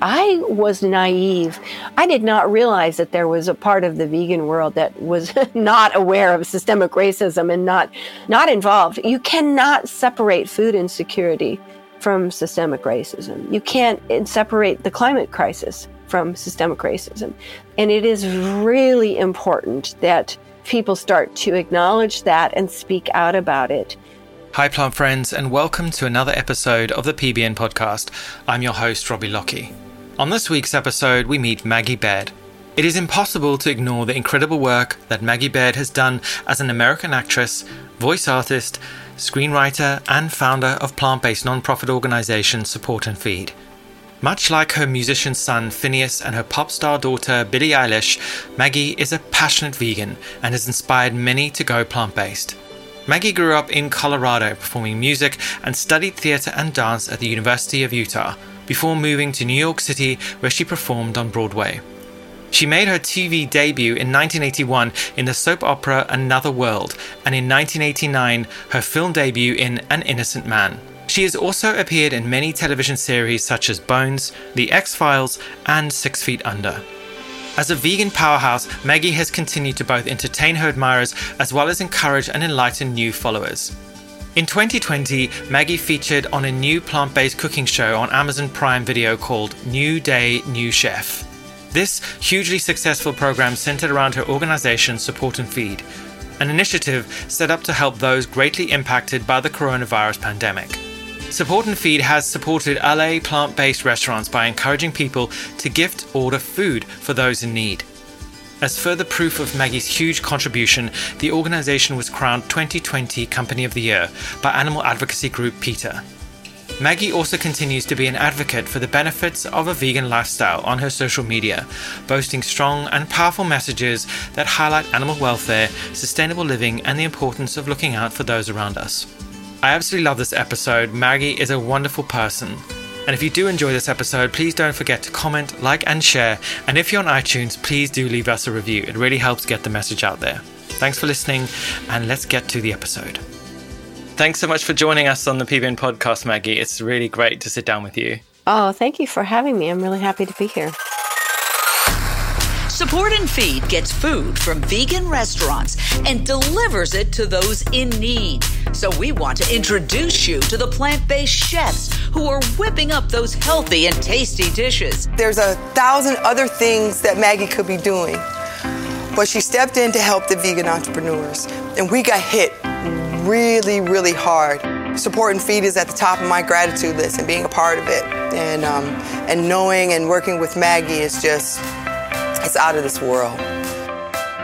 I was naive. I did not realize that there was a part of the vegan world that was not aware of systemic racism and not not involved. You cannot separate food insecurity from systemic racism. You can't separate the climate crisis from systemic racism. And it is really important that people start to acknowledge that and speak out about it. Hi, plant friends, and welcome to another episode of the PBN podcast. I'm your host, Robbie Lockie. On this week's episode, we meet Maggie Baird. It is impossible to ignore the incredible work that Maggie Baird has done as an American actress, voice artist, screenwriter, and founder of plant based nonprofit organization Support and Feed. Much like her musician son Finneas and her pop star daughter Billie Eilish, Maggie is a passionate vegan and has inspired many to go plant based. Maggie grew up in Colorado performing music and studied theatre and dance at the University of Utah before moving to New York City where she performed on Broadway. She made her TV debut in 1981 in the soap opera Another World, and in 1989 her film debut in An Innocent Man. She has also appeared in many television series such as Bones, The X Files, and Six Feet Under. As a vegan powerhouse, Maggie has continued to both entertain her admirers as well as encourage and enlighten new followers. In 2020, Maggie featured on a new plant based cooking show on Amazon Prime Video called New Day, New Chef. This hugely successful program centered around her organization Support and Feed, an initiative set up to help those greatly impacted by the coronavirus pandemic. Support and Feed has supported LA plant based restaurants by encouraging people to gift order food for those in need. As further proof of Maggie's huge contribution, the organization was crowned 2020 Company of the Year by animal advocacy group PETA. Maggie also continues to be an advocate for the benefits of a vegan lifestyle on her social media, boasting strong and powerful messages that highlight animal welfare, sustainable living, and the importance of looking out for those around us. I absolutely love this episode. Maggie is a wonderful person. And if you do enjoy this episode, please don't forget to comment, like, and share. And if you're on iTunes, please do leave us a review. It really helps get the message out there. Thanks for listening, and let's get to the episode. Thanks so much for joining us on the PBN podcast, Maggie. It's really great to sit down with you. Oh, thank you for having me. I'm really happy to be here. Support and Feed gets food from vegan restaurants and delivers it to those in need. So we want to introduce you to the plant based chefs who are whipping up those healthy and tasty dishes. There's a thousand other things that Maggie could be doing, but she stepped in to help the vegan entrepreneurs. And we got hit really, really hard. Support and Feed is at the top of my gratitude list and being a part of it. And, um, and knowing and working with Maggie is just it's out of this world.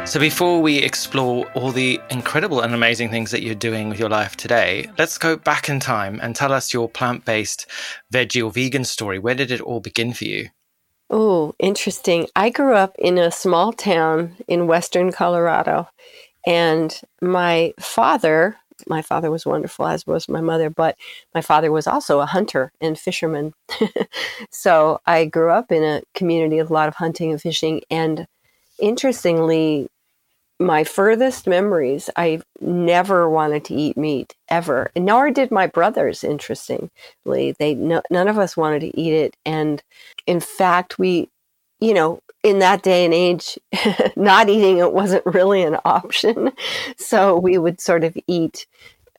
So, before we explore all the incredible and amazing things that you're doing with your life today, let's go back in time and tell us your plant based veggie or vegan story. Where did it all begin for you? Oh, interesting. I grew up in a small town in western Colorado, and my father, my father was wonderful, as was my mother, but my father was also a hunter and fisherman. so I grew up in a community of a lot of hunting and fishing. And interestingly, my furthest memories, I never wanted to eat meat ever, nor did my brothers. Interestingly, they no, none of us wanted to eat it, and in fact, we, you know, in that day and age, not eating it wasn't really an option. So we would sort of eat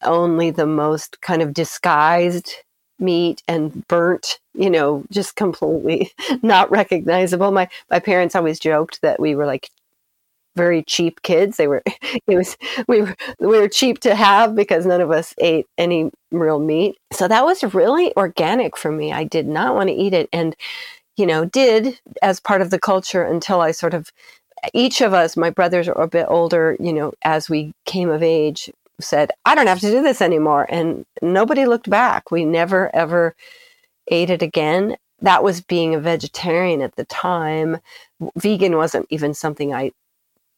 only the most kind of disguised meat and burnt, you know, just completely not recognizable. My my parents always joked that we were like very cheap kids. They were it was we were we were cheap to have because none of us ate any real meat. So that was really organic for me. I did not want to eat it and you know, did as part of the culture until I sort of each of us, my brothers are a bit older, you know, as we came of age, said, I don't have to do this anymore. And nobody looked back. We never ever ate it again. That was being a vegetarian at the time. Vegan wasn't even something I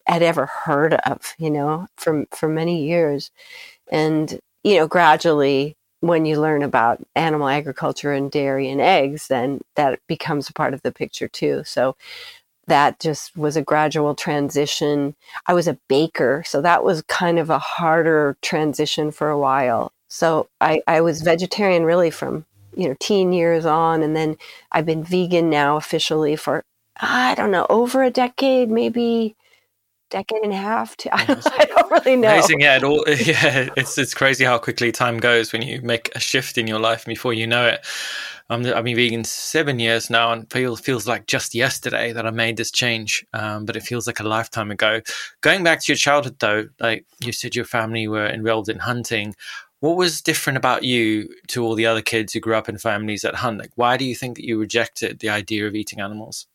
had ever heard of, you know, for for many years. And, you know, gradually when you learn about animal agriculture and dairy and eggs, then that becomes a part of the picture too. So that just was a gradual transition. I was a baker, so that was kind of a harder transition for a while. So I, I was vegetarian really from you know, teen years on. And then I've been vegan now officially for, I don't know, over a decade, maybe decade and a half. To, I, don't, I don't really know. Amazing, yeah. It all, yeah, it's it's crazy how quickly time goes when you make a shift in your life before you know it. I'm, I've been vegan seven years now, and feels feels like just yesterday that I made this change. Um, but it feels like a lifetime ago. Going back to your childhood, though, like you said, your family were involved in hunting. What was different about you to all the other kids who grew up in families that hunt? Like, why do you think that you rejected the idea of eating animals?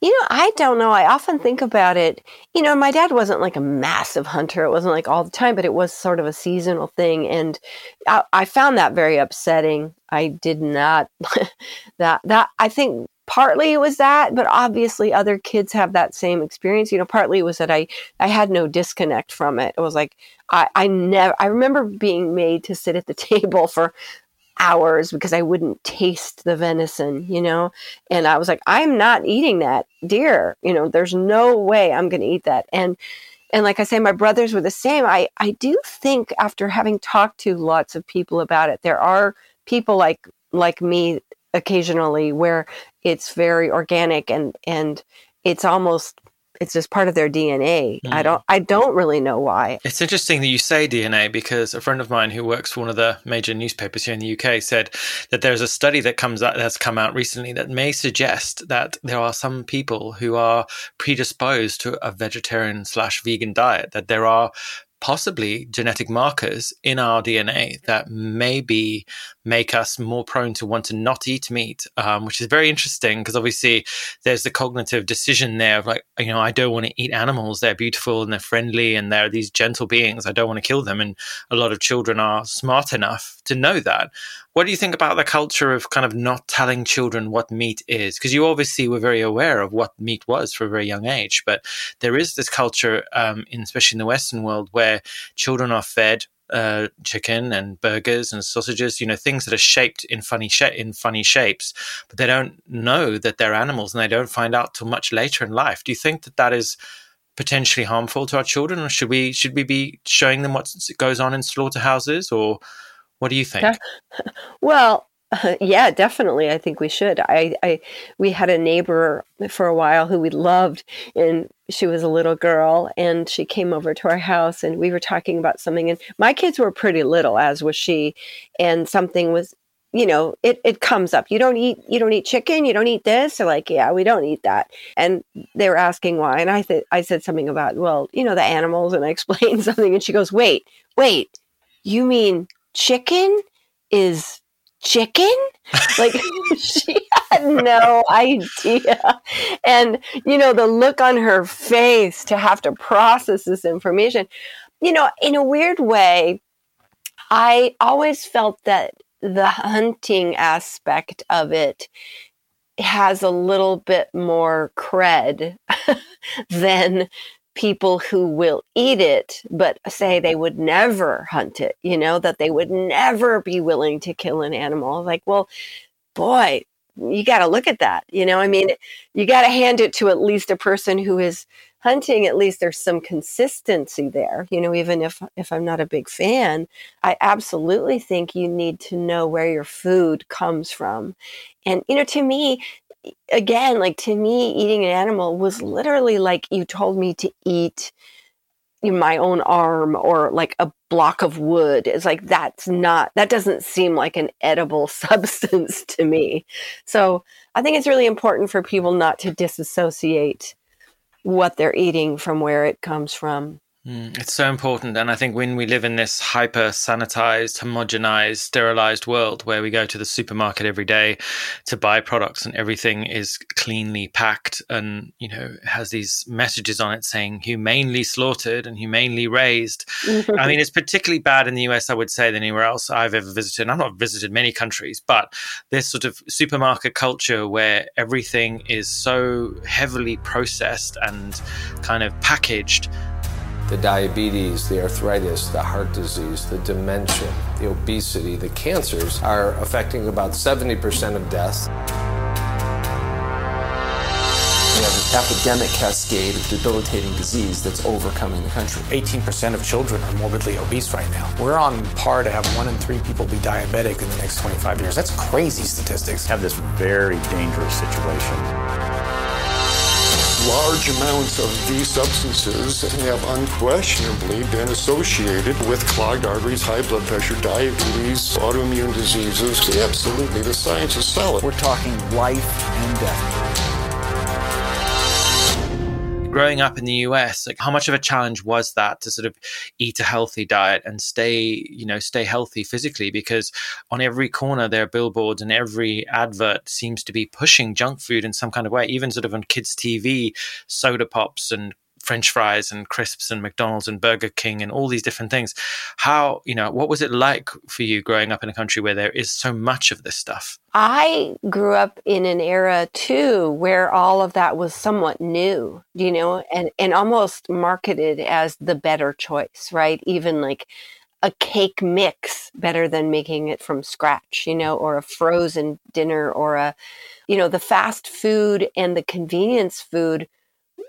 You know, I don't know. I often think about it. You know, my dad wasn't like a massive hunter. It wasn't like all the time, but it was sort of a seasonal thing. And I, I found that very upsetting. I did not, that, that, I think partly it was that, but obviously other kids have that same experience. You know, partly it was that I, I had no disconnect from it. It was like, I, I never, I remember being made to sit at the table for hours because I wouldn't taste the venison, you know? And I was like, I'm not eating that deer. You know, there's no way I'm going to eat that. And and like I say, my brothers were the same. I, I do think after having talked to lots of people about it, there are people like like me occasionally where it's very organic and and it's almost it's just part of their DNA. Mm. I hmm. don't I don't really know why. It's interesting that you say DNA because a friend of mine who works for one of the major newspapers here in the UK said that there's a study that comes out that's come out recently that may suggest that there are some people who are predisposed to a vegetarian slash vegan diet. That there are possibly genetic markers in our DNA that maybe make us more prone to want to not eat meat, um, which is very interesting because obviously there's the cognitive decision there of like, you know, I don't want to eat animals. They're beautiful and they're friendly and they're these gentle beings. I don't want to kill them. And a lot of children are smart enough to know that. What do you think about the culture of kind of not telling children what meat is? Because you obviously were very aware of what meat was for a very young age, but there is this culture, um, in, especially in the Western world, where children are fed uh, chicken and burgers and sausages, you know, things that are shaped in funny sh- in funny shapes, but they don't know that they're animals, and they don't find out till much later in life. Do you think that that is potentially harmful to our children, or should we should we be showing them what goes on in slaughterhouses, or what do you think? Well, yeah, definitely. I think we should. I, I, we had a neighbor for a while who we loved, and she was a little girl, and she came over to our house, and we were talking about something. And my kids were pretty little, as was she, and something was, you know, it it comes up. You don't eat, you don't eat chicken, you don't eat this. They're like, yeah, we don't eat that, and they were asking why, and I said, I said something about, well, you know, the animals, and I explained something, and she goes, wait, wait, you mean chicken is chicken? like she had no idea. And, you know, the look on her face to have to process this information, you know, in a weird way, I always felt that the hunting aspect of it has a little bit more cred than people who will eat it, but say they would never hunt it, you know, that they would never be willing to kill an animal. Like, well, boy, you got to look at that. You know, I mean, you got to hand it to at least a person who is hunting. At least there's some consistency there. You know, even if if I'm not a big fan, I absolutely think you need to know where your food comes from. And you know, to me, again, like to me, eating an animal was literally like you told me to eat my own arm or like a block of wood. It's like that's not, that doesn't seem like an edible substance to me. So I think it's really important for people not to disassociate what they're eating from where it comes from. Mm, it's so important. And I think when we live in this hyper sanitized, homogenized, sterilized world where we go to the supermarket every day to buy products and everything is cleanly packed and, you know, has these messages on it saying humanely slaughtered and humanely raised. I mean, it's particularly bad in the US, I would say, than anywhere else I've ever visited. I've not visited many countries, but this sort of supermarket culture where everything is so heavily processed and kind of packaged the diabetes, the arthritis, the heart disease, the dementia, the obesity, the cancers are affecting about 70% of deaths. We have an epidemic cascade of debilitating disease that's overcoming the country. 18% of children are morbidly obese right now. We're on par to have one in three people be diabetic in the next 25 years. That's crazy statistics. Have this very dangerous situation large amounts of these substances have unquestionably been associated with clogged arteries, high blood pressure, diabetes, autoimmune diseases. Absolutely, the science is solid. We're talking life and death growing up in the US, like how much of a challenge was that to sort of eat a healthy diet and stay, you know, stay healthy physically? Because on every corner there are billboards and every advert seems to be pushing junk food in some kind of way, even sort of on kids' TV, soda pops and French fries and crisps and McDonald's and Burger King and all these different things. How, you know, what was it like for you growing up in a country where there is so much of this stuff? I grew up in an era too where all of that was somewhat new, you know, and, and almost marketed as the better choice, right? Even like a cake mix better than making it from scratch, you know, or a frozen dinner or a, you know, the fast food and the convenience food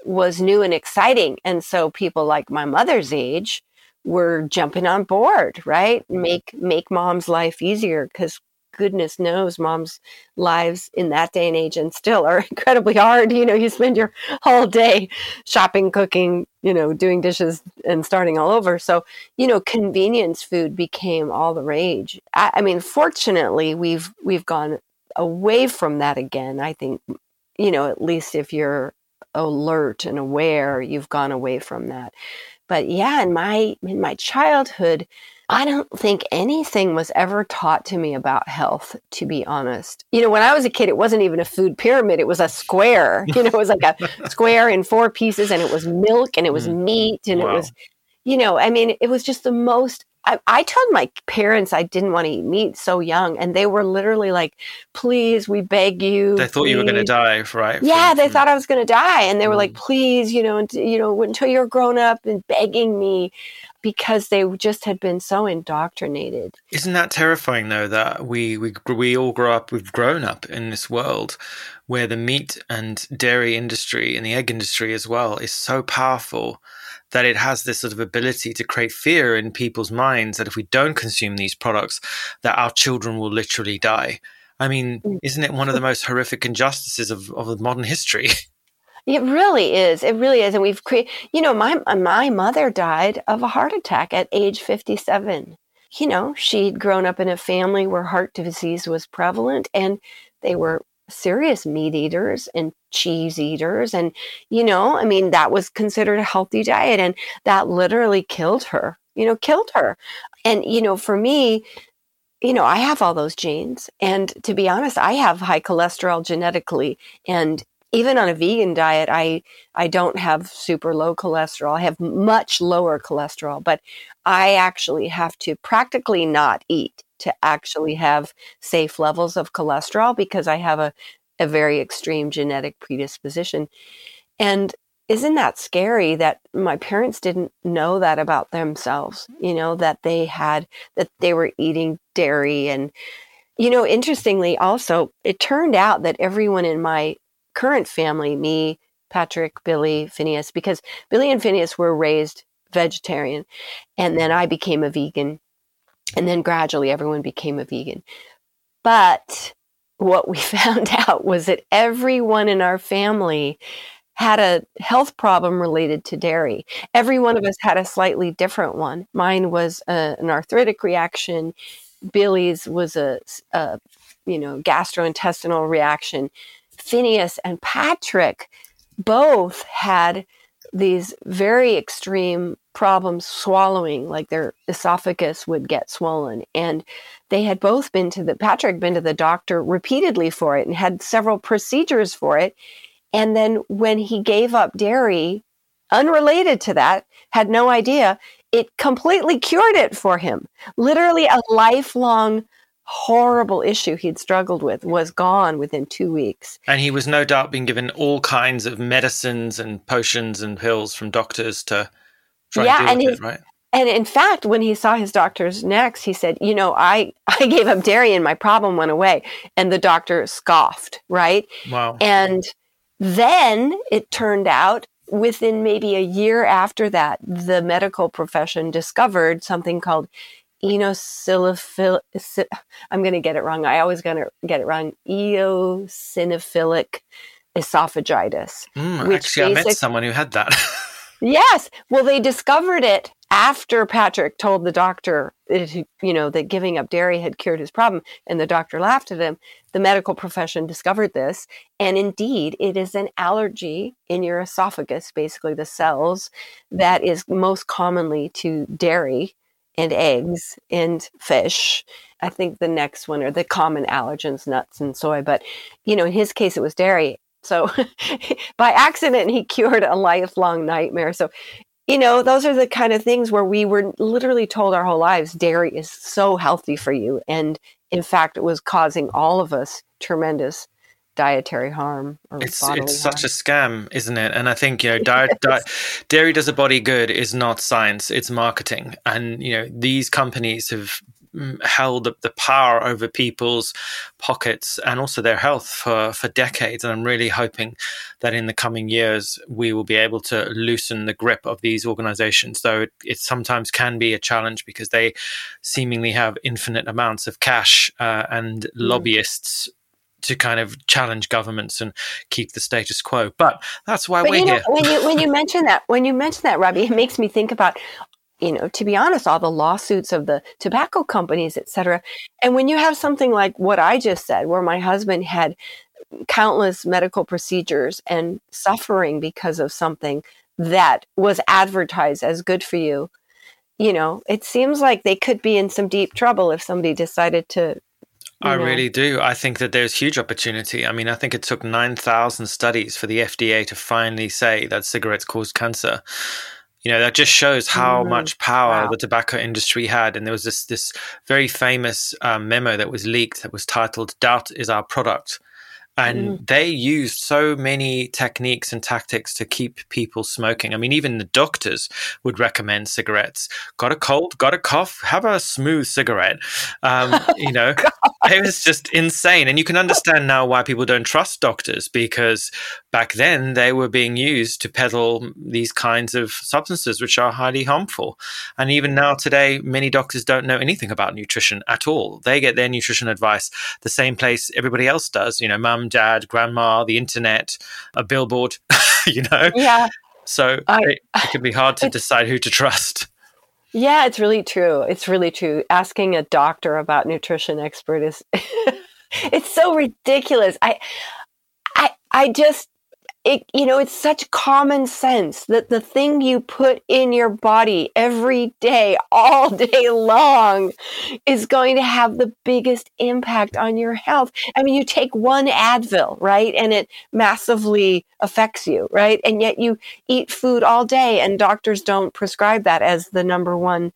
was new and exciting. And so people like my mother's age were jumping on board, right? Make make mom's life easier because goodness knows mom's lives in that day and age and still are incredibly hard. You know, you spend your whole day shopping, cooking, you know, doing dishes and starting all over. So, you know, convenience food became all the rage. I, I mean, fortunately, we've we've gone away from that again. I think, you know, at least if you're alert and aware, you've gone away from that. But yeah, in my in my childhood, I don't think anything was ever taught to me about health, to be honest. You know, when I was a kid, it wasn't even a food pyramid, it was a square. You know, it was like a square in four pieces, and it was milk and it was mm. meat, and wow. it was, you know, I mean, it was just the most I, I told my parents I didn't want to eat meat so young, and they were literally like, "Please, we beg you." They thought please. you were going to die, right? Yeah, they thought I was going to die, and they were mm. like, "Please, you know, you know, until you're grown up," and begging me because they just had been so indoctrinated. Isn't that terrifying, though? That we we we all grow up, we've grown up in this world where the meat and dairy industry and the egg industry as well is so powerful that it has this sort of ability to create fear in people's minds that if we don't consume these products, that our children will literally die. I mean, mm. isn't it one of the most horrific injustices of, of modern history? It really is. It really is. And we've created, you know, my, my mother died of a heart attack at age 57. You know, she'd grown up in a family where heart disease was prevalent and they were serious meat eaters and cheese eaters. And, you know, I mean, that was considered a healthy diet. And that literally killed her, you know, killed her. And, you know, for me, you know, I have all those genes. And to be honest, I have high cholesterol genetically. And even on a vegan diet, I I don't have super low cholesterol. I have much lower cholesterol, but I actually have to practically not eat to actually have safe levels of cholesterol because I have a, a very extreme genetic predisposition. And isn't that scary that my parents didn't know that about themselves? You know, that they had, that they were eating dairy. And, you know, interestingly, also, it turned out that everyone in my current family, me, Patrick, Billie, Finneas, because Billie and Finneas were raised vegetarian. And then I became a vegan and then gradually everyone became a vegan. But what we found out was that everyone in our family had a health problem related to dairy. Every one of us had a slightly different one. Mine was a, an arthritic reaction. Billie's was a, a, you know gastrointestinal reaction. Finneas and Patrick both had these very extreme problems swallowing, like their esophagus would get swollen. And they had both been to the, Patrick been to the doctor repeatedly for it and had several procedures for it. And then when he gave up dairy, unrelated to that, had no idea, it completely cured it for him. Literally a lifelong horrible issue he'd struggled with was gone within two weeks. And he was no doubt being given all kinds of medicines and potions and pills from doctors to try yeah, and with it, right? And in fact, when he saw his doctors next, he said, "You know, I I gave up dairy and my problem went away." And the doctor scoffed, right? Wow. And Then it turned out within maybe a year after that, the medical profession discovered something called eosinophil. I'm going to get it wrong. I always going to get it wrong. Eosinophilic esophagitis. Mm, actually, I met someone who had that. yes. Well, they discovered it after Patrick told the doctor, it, you know, that giving up dairy had cured his problem, and the doctor laughed at him, the medical profession discovered this. And indeed, it is an allergy in your esophagus, basically the cells, that is most commonly to dairy and eggs and fish. I think the next one are the common allergens, nuts and soy. But, you know, in his case, it was dairy. So by accident, he cured a lifelong nightmare. So you know, those are the kind of things where we were literally told our whole lives dairy is so healthy for you. And in fact, it was causing all of us tremendous dietary harm. it's it's harm. such a scam, isn't it? And I think you know, diet, di- dairy does a body good is not science; it's marketing. And you know, these companies have held the power over people's pockets and also their health for, for decades. And I'm really hoping that in the coming years, we will be able to loosen the grip of these organizations, though it, it sometimes can be a challenge because they seemingly have infinite amounts of cash uh, and mm. lobbyists to kind of challenge governments and keep the status quo. But that's why but we're you know, here. When you when you mention that, when you mention that, Robbie, it makes me think about you know, to be honest, all the lawsuits of the tobacco companies, et cetera. And when you have something like what I just said, where my husband had countless medical procedures and suffering because of something that was advertised as good for you, you know, it seems like they could be in some deep trouble if somebody decided to I really do. I think that there's huge opportunity. I mean, I think it took 9,000 studies for the FDA to finally say that cigarettes cause cancer you know that just shows how mm, much power wow. the tobacco industry had and there was this this very famous um, memo that was leaked that was titled doubt is our product and mm. they used so many techniques and tactics to keep people smoking. I mean, even the doctors would recommend cigarettes. Got a cold, got a cough, have a smooth cigarette. Um, you know, it was just insane. And you can understand now why people don't trust doctors because back then they were being used to peddle these kinds of substances which are highly harmful. And even now today, many doctors don't know anything about nutrition at all. They get their nutrition advice the same place everybody else does. You know, mum dad, grandma, the internet, a billboard, you know? Yeah. So I, it, it can be hard to decide who to trust. Yeah, it's really true. It's really true. Asking a doctor about nutrition expert is it's so ridiculous. I I I just it you know it's such common sense that the thing you put in your body every day all day long is going to have the biggest impact on your health. I mean you take one advil right and it massively affects you right? And yet you eat food all day and doctors don't prescribe that as the number one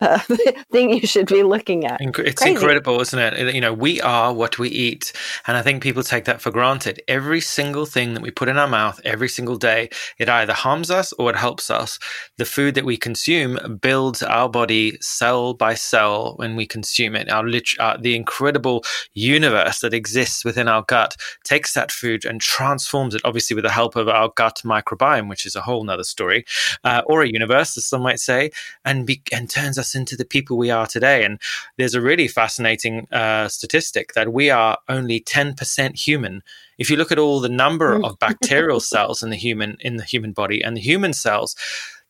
uh, thing you should be looking at. It's Crazy. incredible, isn't it? You know, we are what we eat. And I think people take that for granted. Every single thing that we put in our mouth every single day, it either harms us or it helps us. The food that we consume builds our body cell by cell when we consume it. Our, lit- uh, the incredible universe that exists within our gut takes that food and transforms it, obviously with the help of our gut microbiome, which is a whole nother story, uh, or a universe, as some might say, and, be- and turns us us into the people we are today. And there's a really fascinating uh, statistic that we are only 10% human. If you look at all the number of bacterial cells in the human in the human body and the human cells,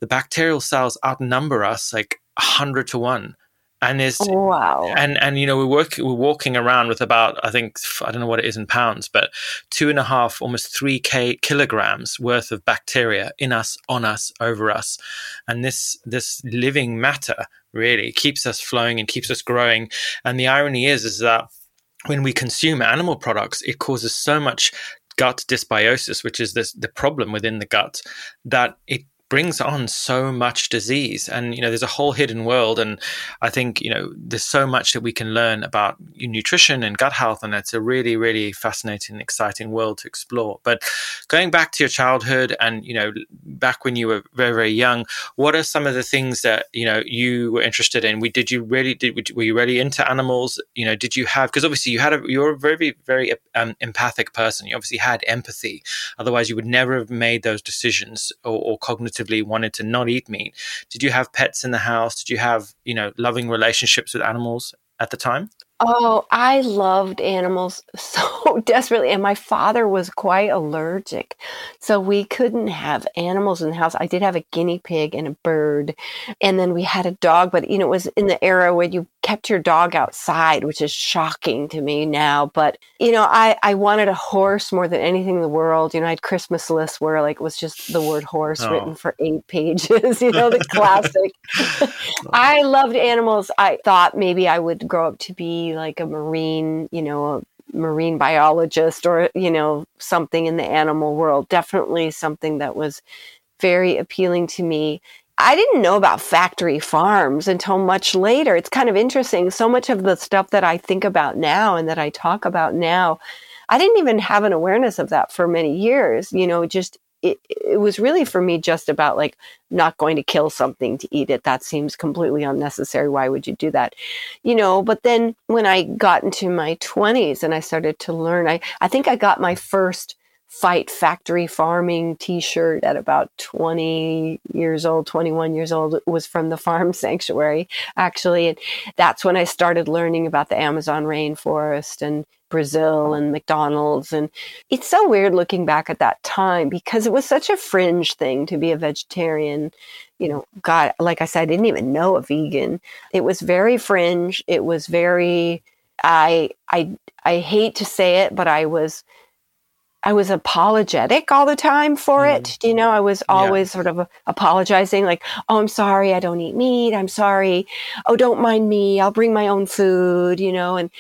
the bacterial cells outnumber us like 100 to 1 and there's wow. and and you know we're working we're walking around with about i think i don't know what it is in pounds but two and a half almost three k kilograms worth of bacteria in us on us over us. And this this living matter really keeps us flowing and keeps us growing. And the irony is is that when we consume animal products it causes so much gut dysbiosis which is this the problem within the gut that it brings on so much disease. And you know there's a whole hidden world. And i think you know there's so much that we can learn about nutrition and gut health. And it's a really really fascinating exciting world to explore. But going back to your childhood and you know back when you were very very young what are some of the things that you know you were interested in? We did you really did were you really into animals? You know did you have because obviously you had a you're a very very um, empathic person. You obviously had empathy. Otherwise you would never have made those decisions or, or cognitive wanted to not eat meat. Did you have pets in the house? Did you have, you know, loving relationships with animals at the time? Oh, I loved animals so desperately. And my father was quite allergic. So we couldn't have animals in the house. I did have a guinea pig and a bird. And then we had a dog, but you know, it was in the era where you kept your dog outside, which is shocking to me now. But, you know, I, I wanted a horse more than anything in the world. You know, I had Christmas lists where like it was just the word horse oh. written for eight pages, you know, the classic. Oh. I loved animals. I thought maybe I would grow up to be like a marine, you know, a marine biologist or, you know, something in the animal world. Definitely something that was very appealing to me I didn't know about factory farms until much later. It's kind of interesting. So much of the stuff that I think about now and that I talk about now, I didn't even have an awareness of that for many years. You know, just it, it was really for me just about like not going to kill something to eat it. That seems completely unnecessary. Why would you do that? You know, but then when I got into my 20s and I started to learn, I, I think I got my first fight factory farming t-shirt at about 20 years old 21 years old it was from the farm sanctuary actually and that's when i started learning about the amazon rainforest and brazil and mcdonald's and it's so weird looking back at that time because it was such a fringe thing to be a vegetarian you know god like i said i didn't even know a vegan. It was very fringe it was very i i i hate to say it but i was I was apologetic all the time for mm. it. You know, I was always yeah. sort of apologizing, like, oh, I'm sorry, I don't eat meat. I'm sorry. Oh, don't mind me. I'll bring my own food, you know, and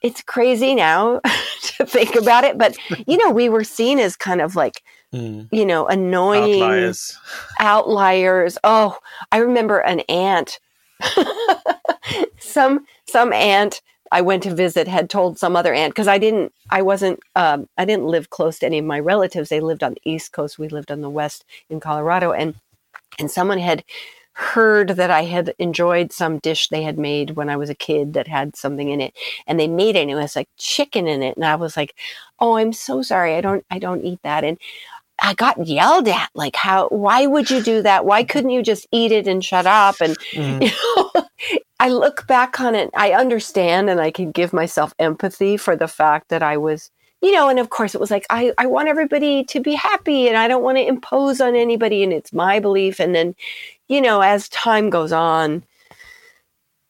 it's crazy now to think about it. But, you know, we were seen as kind of like, mm. you know, annoying outliers. outliers. Oh, I remember an aunt. some some aunt I went to visit had told some other aunt because I didn't I wasn't um, I didn't live close to any of my relatives. They lived on the East Coast. We lived on the West in Colorado, and and someone had heard that I had enjoyed some dish they had made when I was a kid that had something in it, and they made it. and It was like chicken in it, and I was like, "Oh, I'm so sorry. I don't I don't eat that." And I got yelled at, like, how, why would you do that? Why couldn't you just eat it and shut up? And, mm. you know, I look back on it, I understand and I can give myself empathy for the fact that I was, you know, and of course it was like, I, I want everybody to be happy and I don't want to impose on anybody and it's my belief. And then, you know, as time goes on,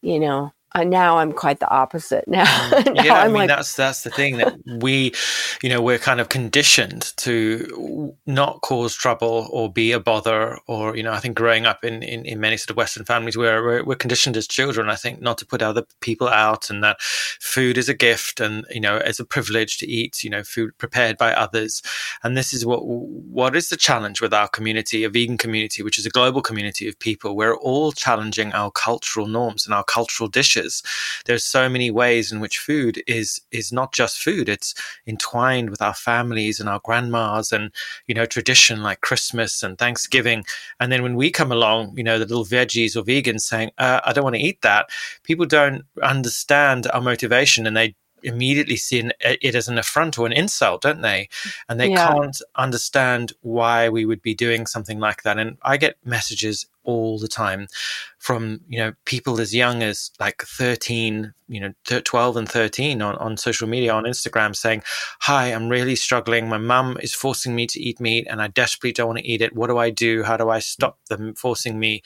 you know, uh, now I'm quite the opposite. Now, mm. now yeah, I'm i mean like, that's that's the thing that we, you know, we're kind of conditioned to not cause trouble or be a bother, or you know, I think growing up in in, in many sort of Western families, where we're, we're, conditioned as children, I think, not to put other people out, and that food is a gift, and you know, as a privilege to eat, you know, food prepared by others, and this is what what is the challenge with our community, a vegan community, which is a global community of people. We're all challenging our cultural norms and our cultural dishes dishes. There's so many ways in which food is is not just food; it's entwined with our families and our grandmas and you know tradition like Christmas and Thanksgiving. And then when we come along, you know, the little veggies or vegans saying, uh, "I don't want to eat that," people don't understand our motivation and they immediately see it as an affront or an insult, don't they? And they yeah. can't understand why we would be doing something like that. And I get messages all the time from you know people as young as like 13 you know 12 and 13 on, on social media on instagram saying hi i'm really struggling my mum is forcing me to eat meat and i desperately don't want to eat it what do i do how do i stop them forcing me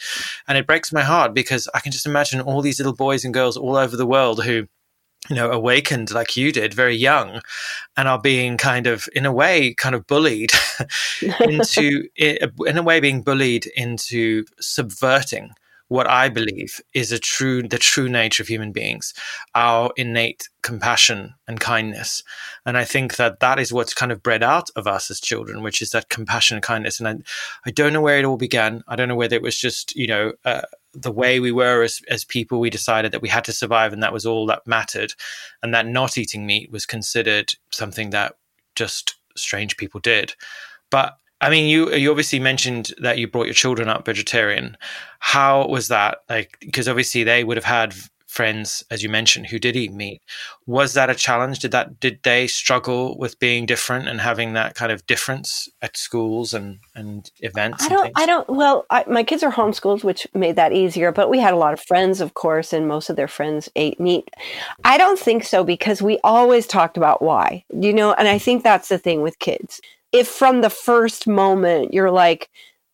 and it breaks my heart because i can just imagine all these little boys and girls all over the world who you know, awakened like you did very young and are being kind of, in a way, kind of bullied into, in a way, being bullied into subverting what I believe is a true the true nature of human beings, our innate compassion and kindness. And I think that that is what's kind of bred out of us as children, which is that compassion and kindness. And I, I don't know where it all began. I don't know whether it was just, you know, uh, the way we were as, as people, we decided that we had to survive and that was all that mattered. And that not eating meat was considered something that just strange people did. But I mean, you you obviously mentioned that you brought your children up vegetarian. How was that? Like, because obviously they would have had friends, as you mentioned, who did eat meat. Was that a challenge? Did that did they struggle with being different and having that kind of difference at schools and and events? I don't. I don't. Well, I, my kids are homeschooled, which made that easier. But we had a lot of friends, of course, and most of their friends ate meat. I don't think so because we always talked about why, you know. And I think that's the thing with kids. If from the first moment you're like,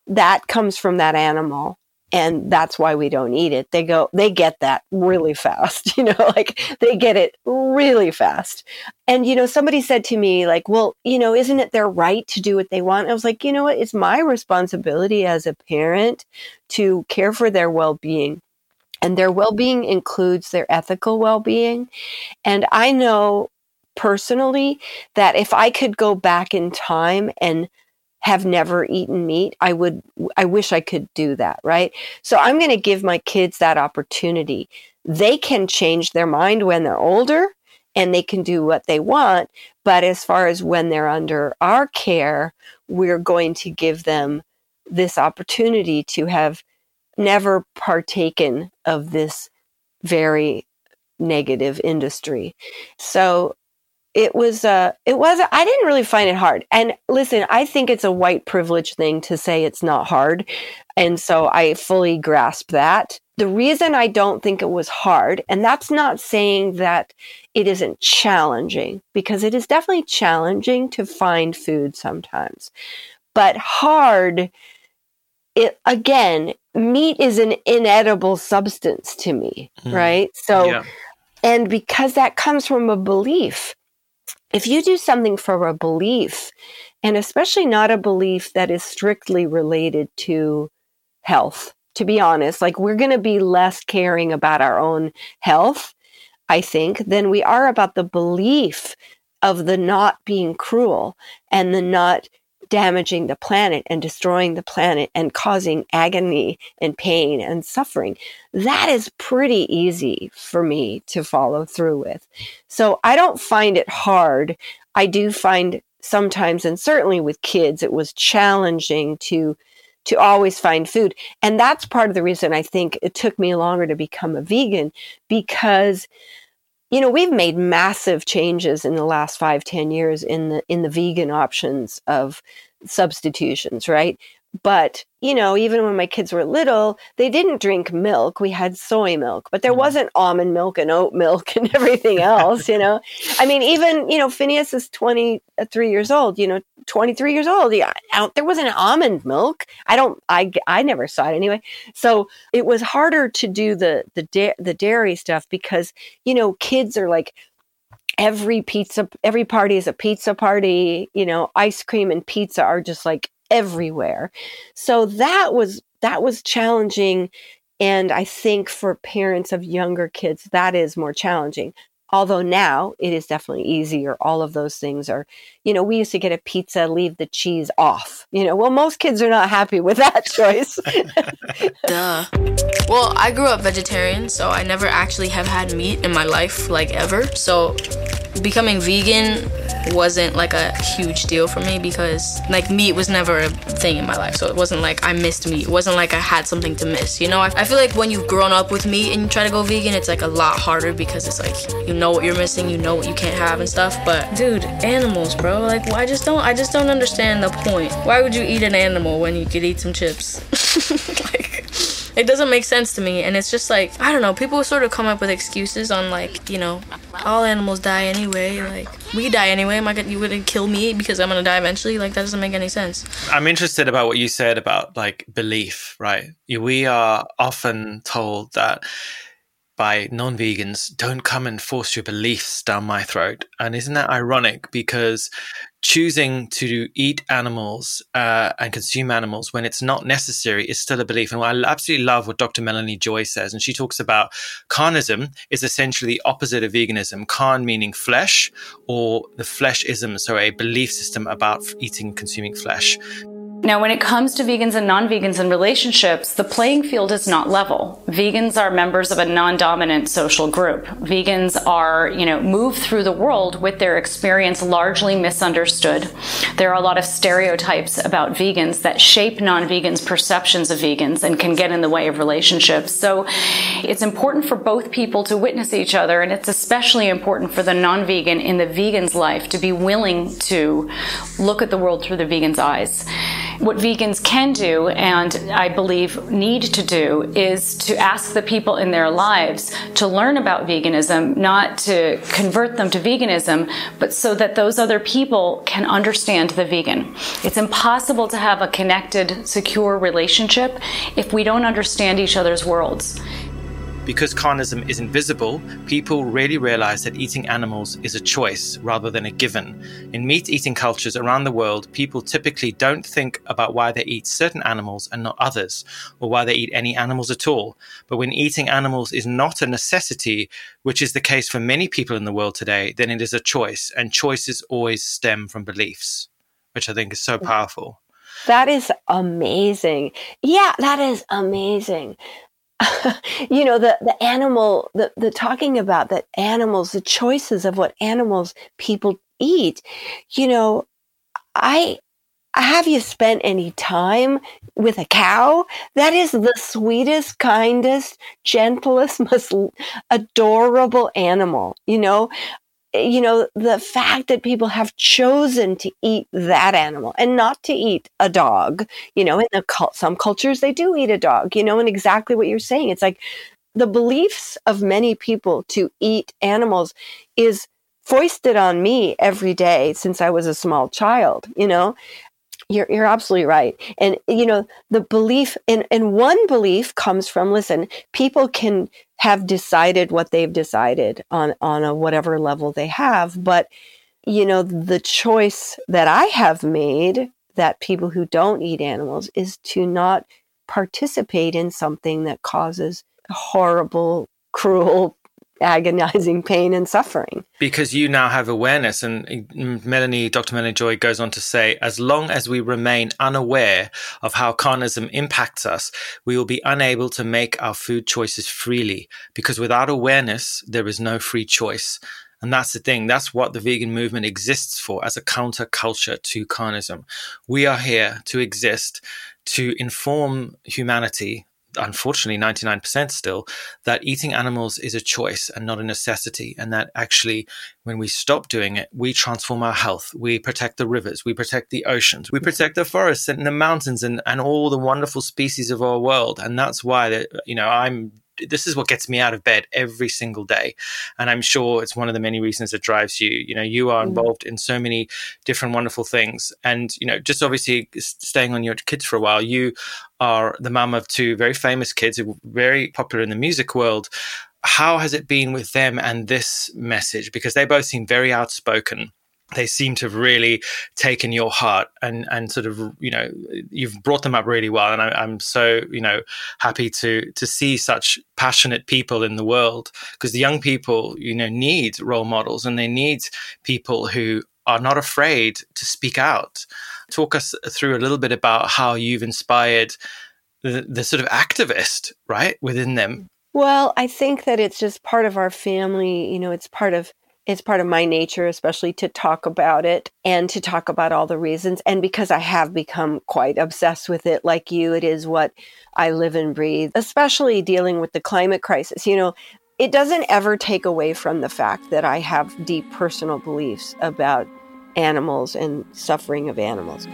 that comes from that animal and that's why we don't eat it. They go, they get that really fast, you know, like they get it really fast. And, you know, somebody said to me, like, well, you know, isn't it their right to do what they want? I was like, you know what? It's my responsibility as a parent to care for their well being. And their well being includes their ethical well being. And I know personally that if I could go back in time and have never eaten meat i would i wish i could do that right? So i'm going to give my kids that opportunity. They can change their mind when they're older and they can do what they want but as far as when they're under our care we're going to give them this opportunity to have never partaken of this very negative industry. So it was uh it was i didn't really find it hard. And listen i think it's a white privilege thing to say it's not hard. And so i fully grasp that. The reason i don't think it was hard and that's not saying that it isn't challenging because it is definitely challenging to find food sometimes. But hard it again meat is an inedible substance to me mm. right? So yeah. and because that comes from a belief if you do something for a belief, and especially not a belief that is strictly related to health, to be honest, like we're going to be less caring about our own health, I think, than we are about the belief of the not being cruel and the not damaging the planet and destroying the planet and causing agony and pain and suffering. That is pretty easy for me to follow through with. So I don't find it hard. I do find sometimes, and certainly with kids, it was challenging to to always find food. And that's part of the reason I think it took me longer to become a vegan because you know we've made massive changes in the last five ten years in the in the vegan options of substitutions right but you know even when my kids were little they didn't drink milk. We had soy milk but there mm. wasn't almond milk and oat milk and everything else you know? I mean even you know finneas is 23 years old you know 23 years old. Yeah there wasn't almond milk. I don't i i never saw it anyway. So it was harder to do the the da- the dairy stuff because you know kids are like every pizza every party is a pizza party. You know ice cream and pizza are just like everywhere. So that was that was challenging and I think for parents of younger kids that is more challenging. Although now it is definitely easier. All of those things are, you know, we used to get a pizza, leave the cheese off. You know, well, most kids are not happy with that choice. Duh. Well, I grew up vegetarian, so I never actually have had meat in my life, like ever. So becoming vegan wasn't like a huge deal for me because like meat was never a thing in my life. So it wasn't like I missed meat. It wasn't like I had something to miss. You know, I, I feel like when you've grown up with meat and you try to go vegan, it's like a lot harder because it's like you know what you're missing, you know what you can't have and stuff. But dude, animals, bro. Like well, I just don't I just don't understand the point. Why would you eat an animal when you could eat some chips? like it doesn't make sense to me and it's just like i don't know people sort of come up with excuses on like you know all animals die anyway like we die anyway am i gonna you gonna kill me because i'm gonna die eventually like that doesn't make any sense i'm interested about what you said about like belief right we are often told that by non vegans, don't come and force your beliefs down my throat. And isn't that ironic? Because choosing to eat animals uh, and consume animals when it's not necessary is still a belief. And I absolutely love what Dr. Melanie Joy says. And she talks about carnism is essentially the opposite of veganism. Carn meaning flesh or the fleshism, so a belief system about eating, and consuming flesh. Now, when it comes to vegans and non vegans in relationships, the playing field is not level. Vegans are members of a non dominant social group. Vegans are, you know, move through the world with their experience largely misunderstood. There are a lot of stereotypes about vegans that shape non vegans' perceptions of vegans and can get in the way of relationships. So it's important for both people to witness each other, and it's especially important for the non vegan in the vegan's life to be willing to look at the world through the vegan's eyes. What vegans can do, and I believe need to do, is to ask the people in their lives to learn about veganism, not to convert them to veganism, but so that those other people can understand the vegan. It's impossible to have a connected, secure relationship if we don't understand each other's worlds. Because carnism is invisible, people really realize that eating animals is a choice rather than a given. In meat eating cultures around the world, people typically don't think about why they eat certain animals and not others, or why they eat any animals at all. But when eating animals is not a necessity, which is the case for many people in the world today, then it is a choice, and choices always stem from beliefs, which I think is so mm. powerful. That is amazing. Yeah, that is amazing. you know the the animal the the talking about that animals the choices of what animals people eat you know i have you spent any time with a cow? That is the sweetest kindest gentlest most adorable animal you know you know, the fact that people have chosen to eat that animal and not to eat a dog, you know, in the some cultures they do eat a dog, you know, and exactly what you're saying. It's like the beliefs of many people to eat animals is foisted on me every day since I was a small child, you know. You're, you're absolutely right. And, you know, the belief, and, and one belief comes from, listen, people can have decided what they've decided on, on a whatever level they have. But, you know, the choice that I have made that people who don't eat animals is to not participate in something that causes horrible, cruel agonizing pain and suffering. Because you now have awareness, and eh, Melanie, Dr. Melanie Joy goes on to say, as long as we remain unaware of how carnism impacts us, we will be unable to make our food choices freely. Because without awareness, there is no free choice. And that's the thing. That's what the vegan movement exists for as a counterculture to carnism. We are here to exist to inform humanity unfortunately 99% still that eating animals is a choice and not a necessity and that actually when we stop doing it we transform our health. We protect the rivers. We protect the oceans. We protect the forests and the mountains and, and all the wonderful species of our world. And that's why that you know i'm this is what gets me out of bed every single day. And I'm sure it's one of the many reasons that drives you. You know, you are mm. involved in so many different wonderful things. And, you know, just obviously staying on your kids for a while, you are the mum of two very famous kids who are very popular in the music world. How has it been with them and this message? Because they both seem very outspoken they seem to have really taken your heart and and sort of you know you've brought them up really well. And I, am so you know happy to to see such passionate people in the world because the young people you know need role models and they need people who are not afraid to speak out. Talk us through a little bit about how you've inspired the, the sort of activist right within them. Well i think that it's just part of our family you know it's part of it's part of my nature, especially to talk about it and to talk about all the reasons. And because I have become quite obsessed with it, like you, it is what I live and breathe, especially dealing with the climate crisis. You know, it doesn't ever take away from the fact that I have deep personal beliefs about animals and suffering of animals.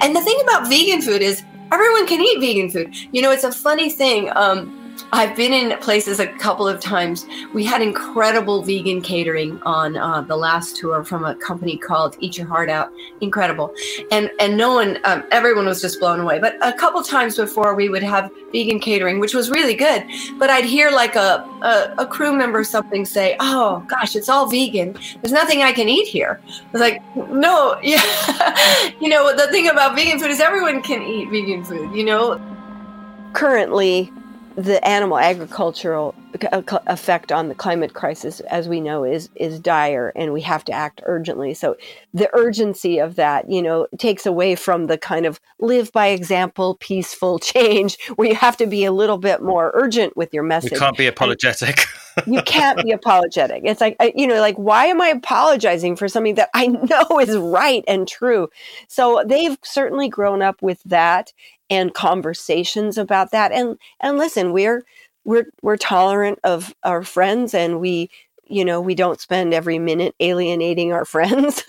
And the thing about vegan food is everyone can eat vegan food. You know, it's a funny thing. Um, I've been in places a couple of times. We had incredible vegan catering on uh, the last tour from a company called Eat Your Heart Out. Incredible, and and no one, um, everyone was just blown away. But a couple times before, we would have vegan catering, which was really good. But I'd hear like a a, a crew member something say, "Oh gosh, it's all vegan. There's nothing I can eat here." I was like, "No, yeah, you know the thing about vegan food is everyone can eat vegan food. You know." Currently, the animal agricultural effect on the climate crisis, as we know, is is dire, and we have to act urgently. So the urgency of that, you know, takes away from the kind of live by example, peaceful change, where you have to be a little bit more urgent with your message. You can't be apologetic. you can't be apologetic. It's like you know, like why am I apologizing for something that I know is right and true? So they've certainly grown up with that, and conversations about that and and listen we're we're we're tolerant of our friends and we you know we don't spend every minute alienating our friends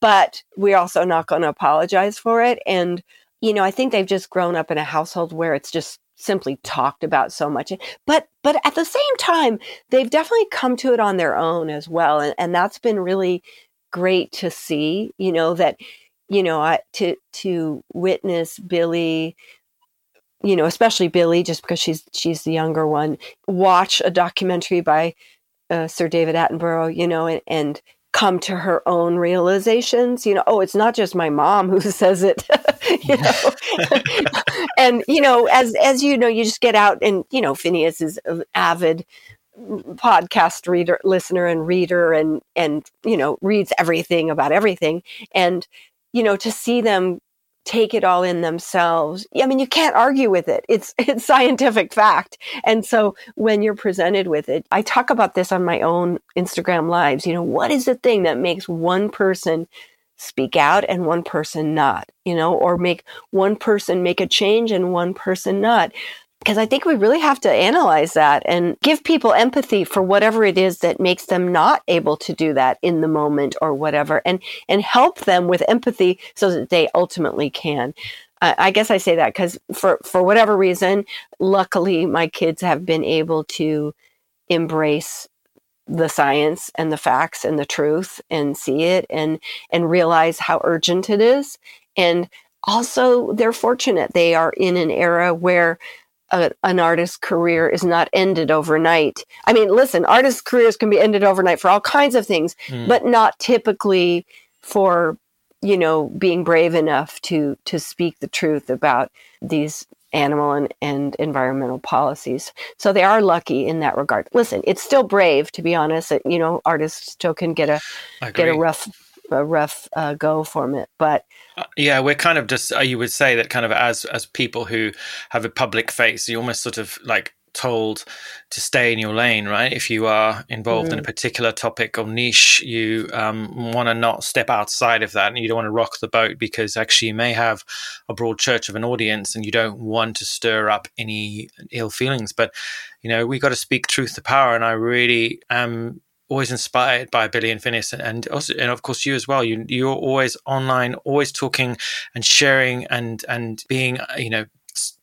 but we're also not going to apologize for it and you know i think they've just grown up in a household where it's just simply talked about so much but but at the same time they've definitely come to it on their own as well and, and that's been really great to see you know that you know, I, to to witness Billie, you know, especially Billie, just because she's she's the younger one, watch a documentary by uh, Sir David Attenborough, you know, and, and come to her own realizations. You know, oh, it's not just my mom who says it, you know, and you know, as as you know, you just get out and you know, Finneas is an avid podcast reader listener and reader and and you know reads everything about everything and you know, to see them take it all in themselves. I mean, you can't argue with it. It's it's scientific fact. And so when you're presented with it, I talk about this on my own Instagram lives. You know, what is the thing that makes one person speak out and one person not, you know, or make one person make a change and one person not? Because I think we really have to analyze that and give people empathy for whatever it is that makes them not able to do that in the moment or whatever and and help them with empathy so that they ultimately can. I guess I say that because for for whatever reason, luckily my kids have been able to embrace the science and the facts and the truth and see it and and realize how urgent it is and also they're fortunate they are in an era where a, an artist's career is not ended overnight. I mean, listen, artists' careers can be ended overnight for all kinds of things, mm. but not typically for you know being brave enough to to speak the truth about these animal and, and environmental policies. So they are lucky in that regard. Listen, it's still brave to be honest. That, you know, artists still can get a get a rough a rough uh, go from it. But uh, yeah, we're kind of just uh, you would say that kind of as as people who have a public face, you almost sort of like told to stay in your lane, right? If you are involved mm. in a mm. particular topic or niche, you um, want to not step outside of that and you don't want to rock the boat because actually you may have a broad church of an audience and you don't want to stir up any ill feelings. But, you know, we got to speak truth to power. And I really am always inspired by Billie and Finneas, and also, and of course you as well. You you're always online, always talking and sharing, and and being uh, you know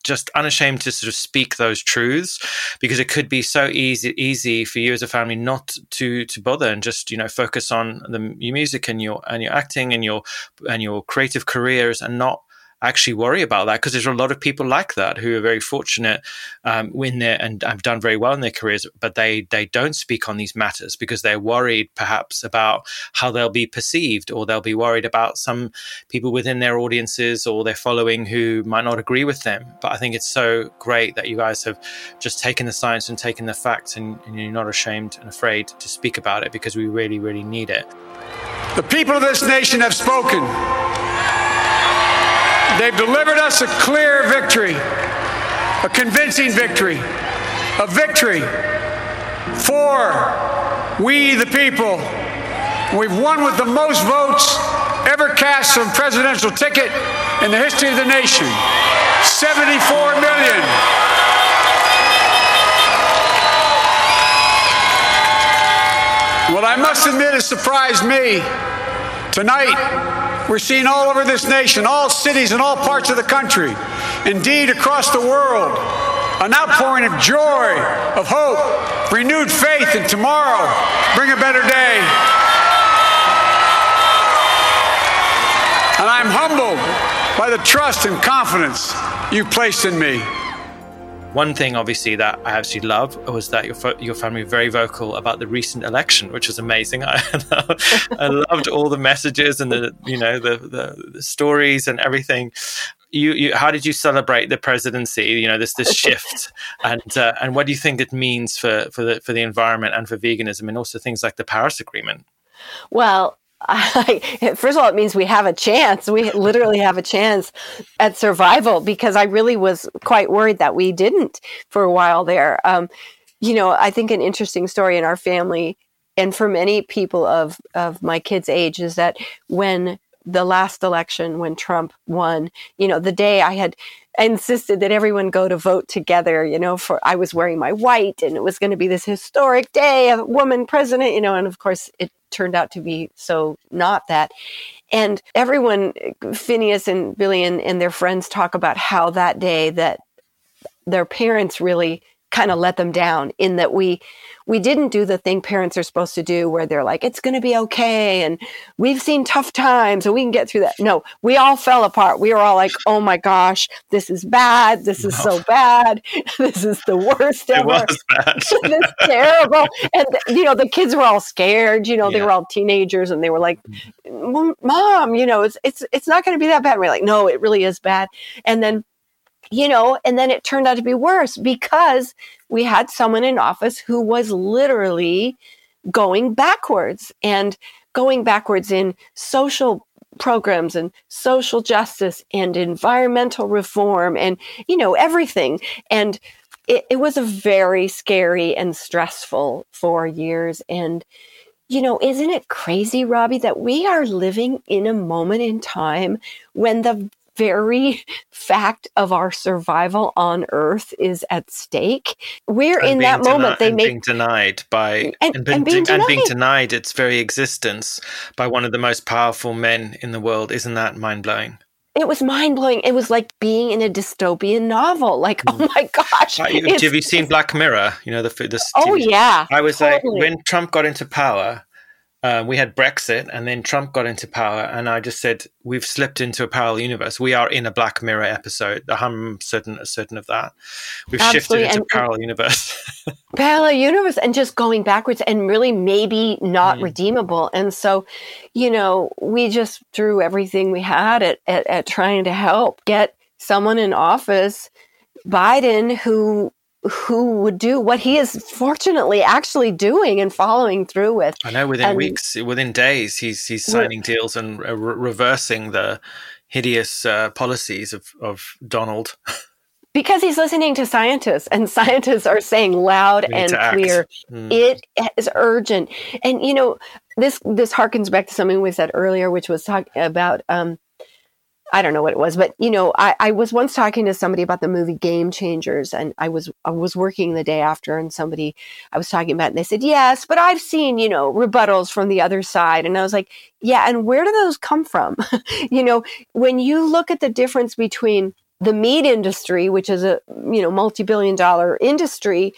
just unashamed to sort of speak those truths because it could be so easy easy for you as a family not to to bother and just you know focus on the your music and your and your acting and your and your creative careers and not actually worry about that because there's a lot of people like that who are very fortunate um, in there and have done very well in their careers, but they they don't speak on these matters because they're worried perhaps about how they'll be perceived, or they'll be worried about some people within their audiences or their following who might not agree with them. But I think it's so great that you guys have just taken the science and taken the facts, and, and you're not ashamed and afraid to speak about it because we really, really need it. The people of this nation have spoken. They've delivered us a clear victory, a convincing victory, a victory for we the people. We've won with the most votes ever cast on presidential ticket in the history of the nation 74 million. What I must admit has surprised me tonight we're seeing all over this nation, all cities and all parts of the country, indeed across the world, an outpouring of joy, of hope, renewed faith in tomorrow. Bring a better day. And I'm humbled by the trust and confidence you've placed in me. One thing, obviously, that I absolutely love was that your fo- your family were very vocal about the recent election, which was amazing. I, I loved all the messages and the you know the, the, the stories and everything. You, you, how did you celebrate the presidency? You know this this shift, and uh, and what do you think it means for for the for the environment and for veganism, and also things like the Paris Agreement? Well, I, first of all, it means we have a chance. We literally have a chance at survival because I really was quite worried that we didn't for a while there. Um, you know, I think an interesting story in our family and for many people of, of my kids' age is that when the last election, when Trump won, you know, the day I had insisted that everyone go to vote together, you know, for I was wearing my white and it was going to be this historic day, a woman president, you know, and of course it turned out to be so not that. And everyone, Finneas and Billie and, and their friends talk about how that day that their parents really kind of let them down in that we we didn't do the thing parents are supposed to do where they're like it's going to be okay and we've seen tough times and we can get through that. No we all fell apart. We were all like oh my gosh this is bad. This is no. so bad. This is the worst ever. it was bad. this is terrible. And you know the kids were all scared you know yeah. they were all teenagers and they were like mm. mom you know it's it's it's not going to be that bad. And we're like no it really is bad. And then you know, and then it turned out to be worse because we had someone in office who was literally going backwards and going backwards in social programs and social justice and environmental reform and, you know, everything. And it, it was a very scary and stressful four years. And, you know, isn't it crazy, Robbie, that we are living in a moment in time when the very fact of our survival on earth is at stake. We're and in that deni- moment. They make being denied by and, and, and, being denied. and, being denied. its very existence by one of the most powerful men in the world. Isn't that mind blowing? it was mind blowing. It was like being in a dystopian novel. Like, oh mm. my gosh! Have you seen Black Mirror? You know the the. Oh TV. yeah. I was totally. like, when Trump got into power, uh, we had Brexit, and then Trump got into power, and I just said we've slipped into a parallel universe. We are in a Black Mirror episode. I'm certain certain of that. We've Absolutely. shifted into and, parallel universe. parallel universe, and just going backwards, and really maybe not mm. redeemable. And so, you know, we just threw everything we had at, at, at trying to help get someone in office, Biden, who who would do what he is fortunately actually doing and following through with. I know within and, weeks, within days, he's he's signing deals and re- reversing the hideous uh, policies of of Donald. because he's listening to scientists and scientists are saying loud and clear mm. it is urgent and you know this this harkens back to something we said earlier which was talking about um, I don't know what it was, but you know, I, I was once talking to somebody about the movie Game Changers, and I was I was working the day after, and somebody I was talking about, and they said, "Yes, but I've seen you know rebuttals from the other side," and I was like, "Yeah, and where do those come from?" you know, when you look at the difference between the meat industry, which is a you know multi-billion dollar industry,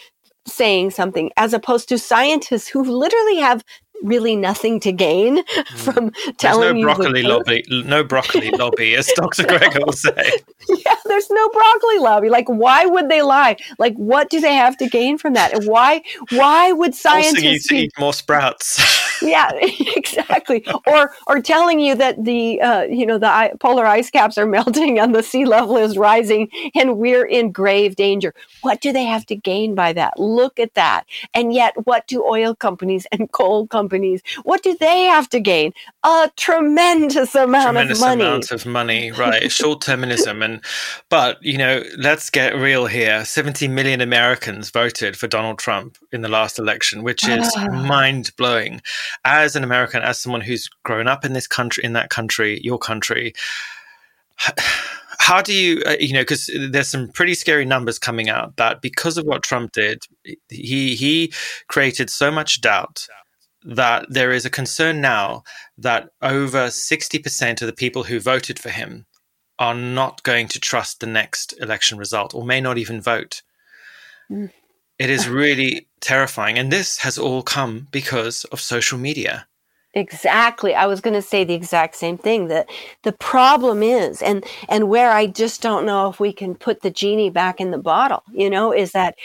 saying something as opposed to scientists who literally have really nothing to gain mm. from telling no you. Broccoli lobby, no broccoli lobby, as Dr. Greger will say. Yeah, there's no broccoli lobby. Like, why would they lie? Like, what do they have to gain from that? And why? Why would scientists you to eat more sprouts? Yeah, exactly. Or or telling you that the uh, you know the polar ice caps are melting and the sea level is rising and we're in grave danger. What do they have to gain by that? Look at that. And yet, what do oil companies and coal companies what do they have to gain? A tremendous amount tremendous of money. Tremendous amount of money, right? Short termism, and but you know, let's get real here. Seventy million Americans voted for Donald Trump in the last election, which is ah. mind blowing. As an American, as someone who's grown up in this country, in that country, your country how do you uh, you know because there's some pretty scary numbers coming out that because of what trump did he he created so much doubt that there is a concern now that over 60% of the people who voted for him are not going to trust the next election result or may not even vote. Mm. It is really terrifying. And this has all come because of social media. Exactly. I was going to say the exact same thing. That the problem is, and and where I just don't know if we can put the genie back in the bottle. You know, is that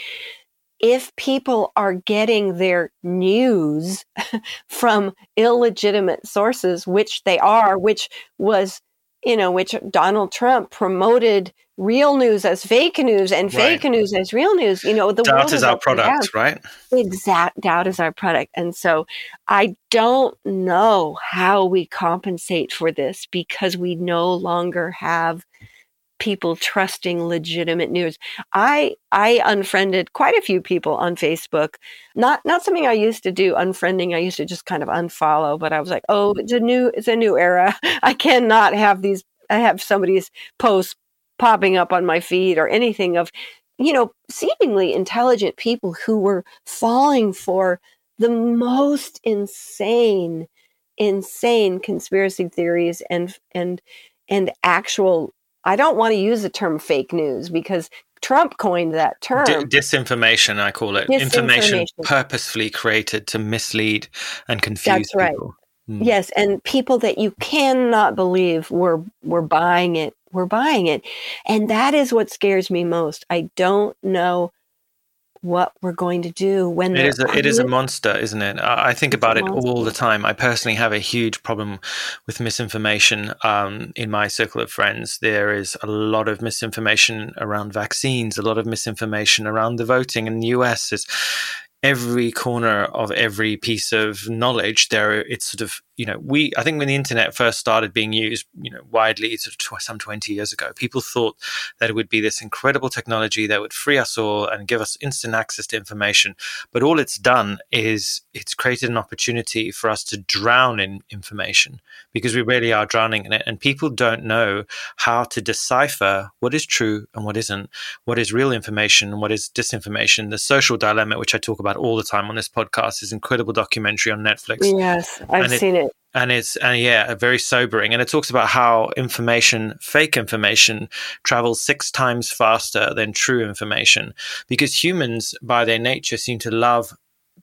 if people are getting their news from illegitimate sources, which they are, which was you know, which Donald Trump promoted real news as fake news and fake right. news as real news. You know, the doubt world is our product, right? Exact doubt is our product. And so I don't know how we compensate for this because we no longer have people trusting legitimate news. I I unfriended quite a few people on Facebook. Not not something I used to do unfriending. I used to just kind of unfollow, but I was like, "Oh, it's a new it's a new era. I cannot have these I have somebody's posts popping up on my feed or anything of you know, seemingly intelligent people who were falling for the most insane insane conspiracy theories and and and actual I don't want to use the term fake news because Trump coined that term. D- disinformation, I call it. Information purposefully created to mislead and confuse That's right. people. Mm. Yes, and people that you cannot believe were were buying it, were buying it. And that is what scares me most. I don't know what we're going to do when it is a, it is a monster isn't it? I think about it all the time. I personally have a huge problem with misinformation um, in my circle of friends. There is a lot of misinformation around vaccines a lot of misinformation around the voting in the us is every corner of every piece of knowledge there it's sort of you know we i think when the internet first started being used you know widely sort of some 20 years ago people thought that it would be this incredible technology that would free us all and give us instant access to information. But all it's done is it's created an opportunity for us to drown in information because we really are drowning in it. And people don't know how to decipher what is true and what isn't what is real information and what is disinformation. The social dilemma which i talk about all the time on this podcast is incredible documentary on netflix. Yes i've seen it and it's and yeah very sobering. And it talks about how information fake information travels six times faster than true information. Because humans by their nature seem to love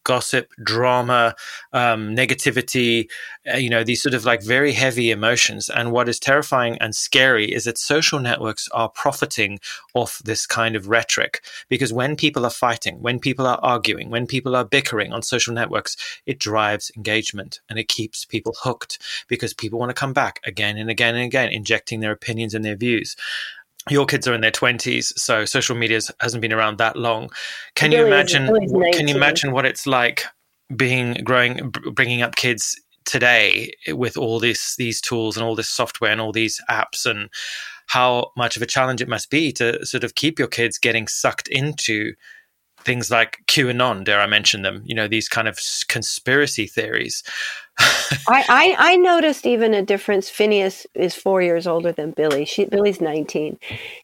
gossip, drama, um, negativity, uh, you know, these sort of like very heavy emotions. And what is terrifying and scary is that social networks are profiting off this kind of rhetoric because when people are fighting, when people are arguing, when people are bickering on social networks, it drives engagement and it keeps people hooked because people want to come back again and again and again, injecting their opinions and their views your kids are in their 20s so social media hasn't been around that long can you imagine can you imagine what it's like being growing bringing up kids today with all this these tools and all this software and all these apps and how much of a challenge it must be to sort of keep your kids getting sucked into things like QAnon, dare I mention them? You know, these kind of conspiracy theories. I, I, I noticed even a difference. Finneas is four years older than Billie. She Billie's nineteen.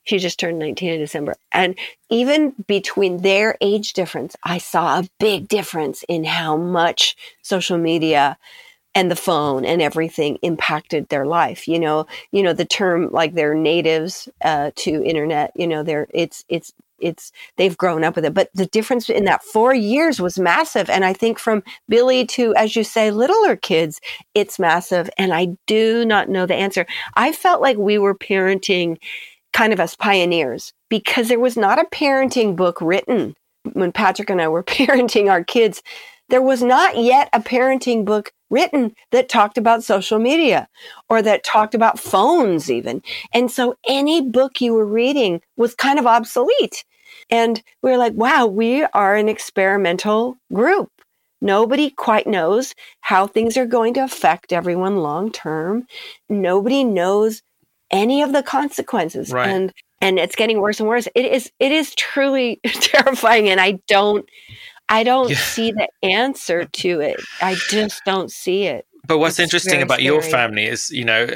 She just turned nineteen in December, and even between their age difference, I saw a big difference in how much social media and the phone and everything impacted their life you know you know the term like they're natives uh, to internet you know they're it's it's it's they've grown up with it but the difference in that four years was massive and i think from billie to as you say littler kids it's massive and i do not know the answer. I felt like we were parenting kind of as pioneers because there was not a parenting book written when patrick and i were parenting our kids there was not yet a parenting book written that talked about social media or that talked about phones even. And so any book you were reading was kind of obsolete. And we were like, wow, we are an experimental group. Nobody quite knows how things are going to affect everyone long term. Nobody knows any of the consequences. Right. And and it's getting worse and worse. It is it is truly terrifying and I don't I don't yeah. see the answer to it. I just don't see it. But what's it's interesting about scary. your family is, you know,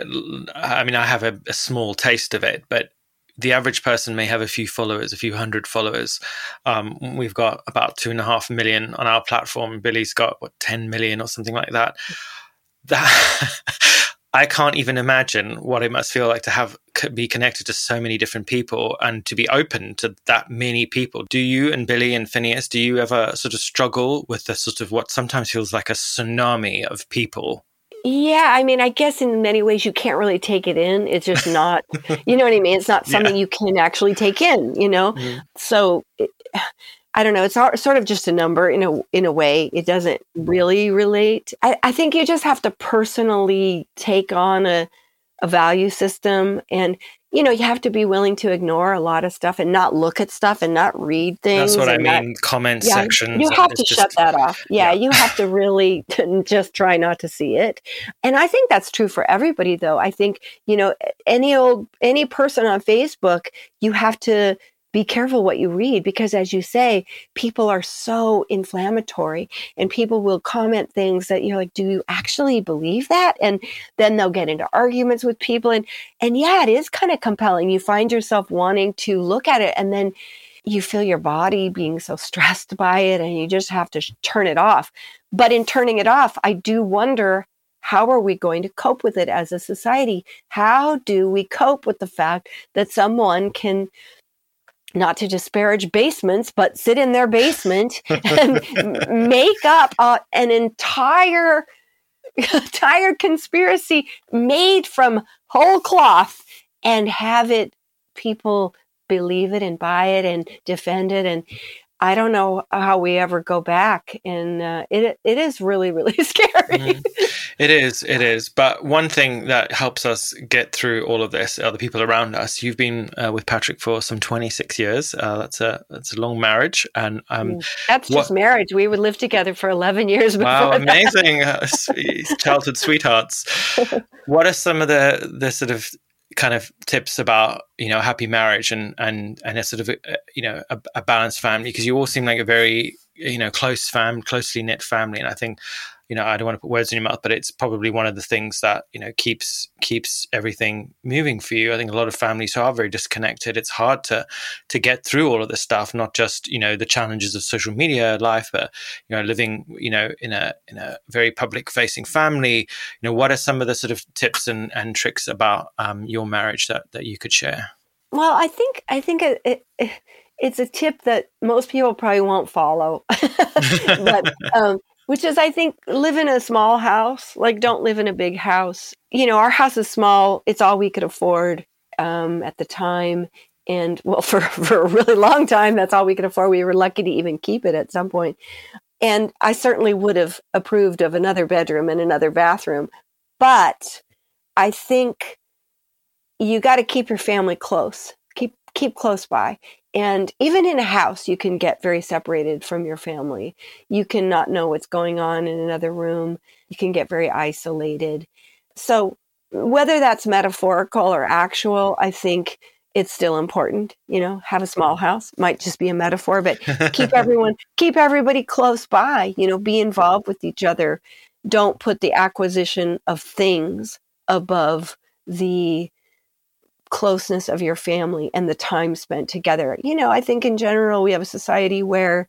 I mean, I have a, a, small taste of it, but the average person may have a few followers, a few hundred followers. Um, we've got about two and a half million on our platform. Billie's got what ten million or something like that. That I can't even imagine what it must feel like to have be connected to so many different people and to be open to that many people. Do you and Billie and Finneas, do you ever sort of struggle with the sort of what sometimes feels like a tsunami of people? Yeah, I mean, I guess in many ways you can't really take it in. It's just not, you know what I mean? It's not something yeah. you can actually take in, you know? Mm-hmm. So it, I don't know. It's sort of just a number in a in a way. It doesn't really relate. I, I think you just have to personally take on a a value system and you know you have to be willing to ignore a lot of stuff and not look at stuff and not read things that's what i mean not, comment yeah, sections you have to just, shut that off. Yeah, yeah. you have to really just try not to see it. And i think that's true for everybody though. I think you know any old any person on facebook you have to be careful what you read because as you say people are so inflammatory and people will comment things that you're like do you actually believe that? And then they'll get into arguments with people and and yeah it is kind of compelling. You find yourself wanting to look at it and then you feel your body being so stressed by it and you just have to sh- turn it off. But in turning it off i do wonder how are we going to cope with it as a society? How do we cope with the fact that someone can not to disparage basements, but sit in their basement and make up uh, an entire entire conspiracy made from whole cloth and have it people believe it and buy it and defend it and I don't know how we ever go back, and uh, it it is really really scary. Mm. It is, it is. But one thing that helps us get through all of this are the people around us. You've been uh, with Patrick for some twenty six years. Uh, that's a that's a long marriage, and um, mm. that's what, just marriage. We would live together for eleven years. wow, amazing! Uh, childhood sweethearts. what are some of the the sort of kind of tips about you know happy marriage and and and a sort of a, you know a, a balanced family because you all seem like a very you know close fam closely knit family. And i think you know, I don't want to put words in your mouth, but it's probably one of the things that you know keeps keeps everything moving for you. I think a lot of families are very disconnected. It's hard to to get through all of this stuff, not just you know the challenges of social media life, but you know living you know in a in a very public facing family. You know, what are some of the sort of tips and, and tricks about um, your marriage that that you could share? Well, I think I think it, it it's a tip that most people probably won't follow. but um, which is I think live in a small house. Like don't live in a big house. You know, our house is small. It's all we could afford um, at the time. And well, for, for a really long time, that's all we could afford. We were lucky to even keep it at some point. And I certainly would have approved of another bedroom and another bathroom. But I think you got to keep your family close. Keep keep close by. And even in a house, you can get very separated from your family. You can not know what's going on in another room. You can get very isolated. So, whether that's metaphorical or actual, I think it's still important. You know, have a small house might just be a metaphor, but keep everyone, keep everybody close by. You know, be involved with each other. Don't put the acquisition of things above the closeness of your family and the time spent together. You know, I think in general, we have a society where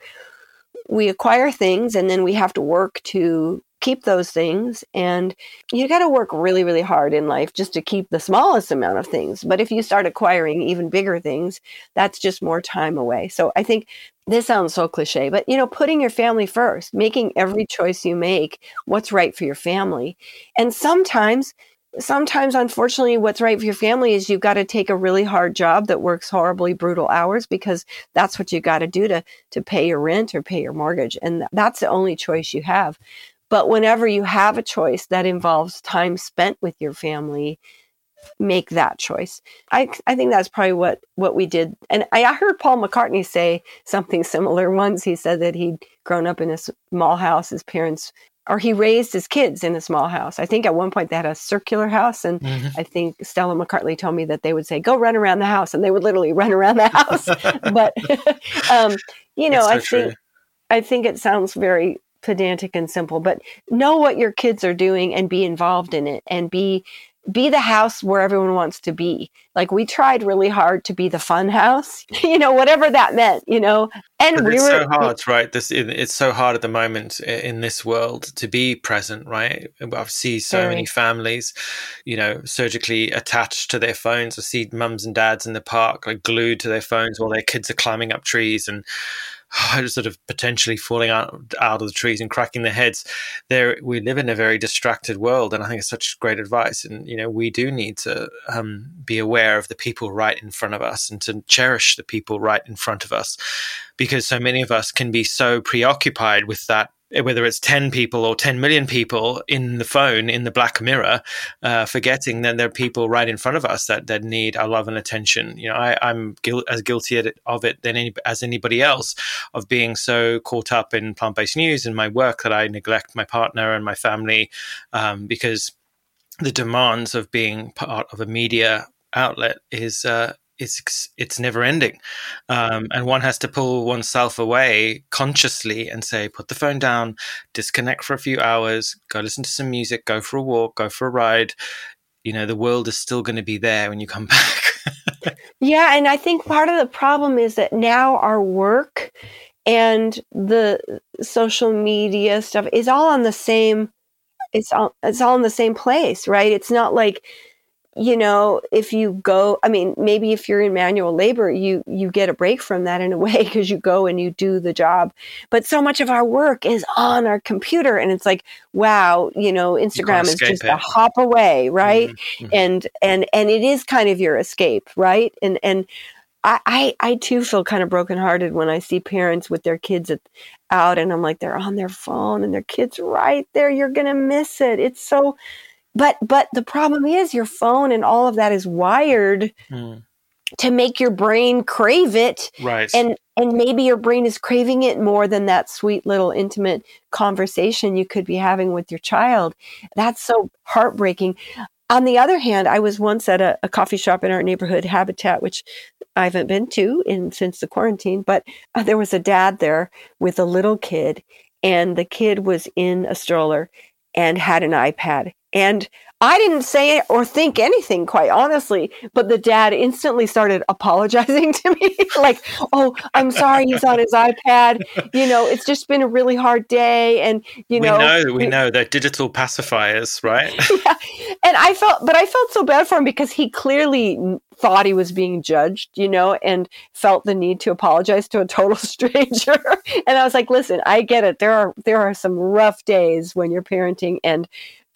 we acquire things and then we have to work to keep those things. And you got to work really, really hard in life just to keep the smallest amount of things. But if you start acquiring even bigger things, that's just more time away. So I think this sounds so cliche, but you know, putting your family first, making every choice you make what's right for your family. And sometimes sometimes unfortunately what's right for your family is you've got to take a really hard job that works horribly brutal hours because that's what you got to do to to pay your rent or pay your mortgage and that's the only choice you have. But whenever you have a choice that involves time spent with your family make that choice. I i think that's probably what what we did and i heard paul mccartney say something similar once. He said that he'd grown up in a small house his parents or he raised his kids in a small house. I think at one point they had a circular house, and mm-hmm. I think Stella McCartney told me that they would say, "Go run around the house," and they would literally run around the house. but um, you know, so I true. think I think it sounds very pedantic and simple, but know what your kids are doing and be involved in it, and be be the house where everyone wants to be. Like we tried really hard to be the fun house, you know, whatever that meant, you know. And But we it's were so hard, right? This it's so hard at the moment in this world to be present, right? I see so Very. many families, you know, surgically attached to their phones. I see mums and dads in the park like glued to their phones while their kids are climbing up trees and sort of potentially falling out out of the trees and cracking their heads. There, we live in a very distracted world, and I think it's such great advice. And you know, we do need to um, be aware of the people right in front of us and to cherish the people right in front of us, because so many of us can be so preoccupied with that. Whether it's 10 people or 10 million people in the phone, in the black mirror, uh, forgetting that there are people right in front of us that, that need our love and attention. You know, I, I'm guil- as guilty of it than any, as anybody else of being so caught up in plant based news and my work that I neglect my partner and my family um, because the demands of being part of a media outlet is uh, it's it's never ending, um, and one has to pull oneself away consciously and say, put the phone down, disconnect for a few hours, go listen to some music, go for a walk, go for a ride. You know, the world is still going to be there when you come back. Yeah, and I think part of the problem is that now our work and the social media stuff is all on the same it's all it's all in the same place, right? It's not like you know, if you go, I mean, maybe if you're in manual labor, you you get a break from that in a way because you go and you do the job. But so much of our work is on our computer, and it's like, wow, you know, Instagram is just it. Mm-hmm. a hop away, right? And and and it is kind of your escape, right? And and I, I I too feel kind of brokenhearted when I see parents with their kids at, out, and I'm like, they're on their phone and their kids right there. You're gonna miss it. It's so, but but the problem is your phone and all of that is wired Mm. to make your brain crave it, Right. and and maybe your brain is craving it more than that sweet little intimate conversation you could be having with your child. That's so heartbreaking. On the other hand, I was once at a, a coffee shop in our neighborhood, Habitat, which I haven't been to in since the quarantine, but uh, there was a dad there with a little kid, and the kid was in a stroller and had an iPad. And I didn't say or think anything, quite honestly, but the dad instantly started apologizing to me, like, "Oh, I'm sorry, he's on his iPad. You know, it's just been a really hard day, and you we know, know, we know they're digital pacifiers, right? yeah. And I felt, but I felt so bad for him because he clearly thought he was being judged, you know, and felt the need to apologize to a total stranger. and I was like, listen, I get it. There are there are some rough days when you're parenting, and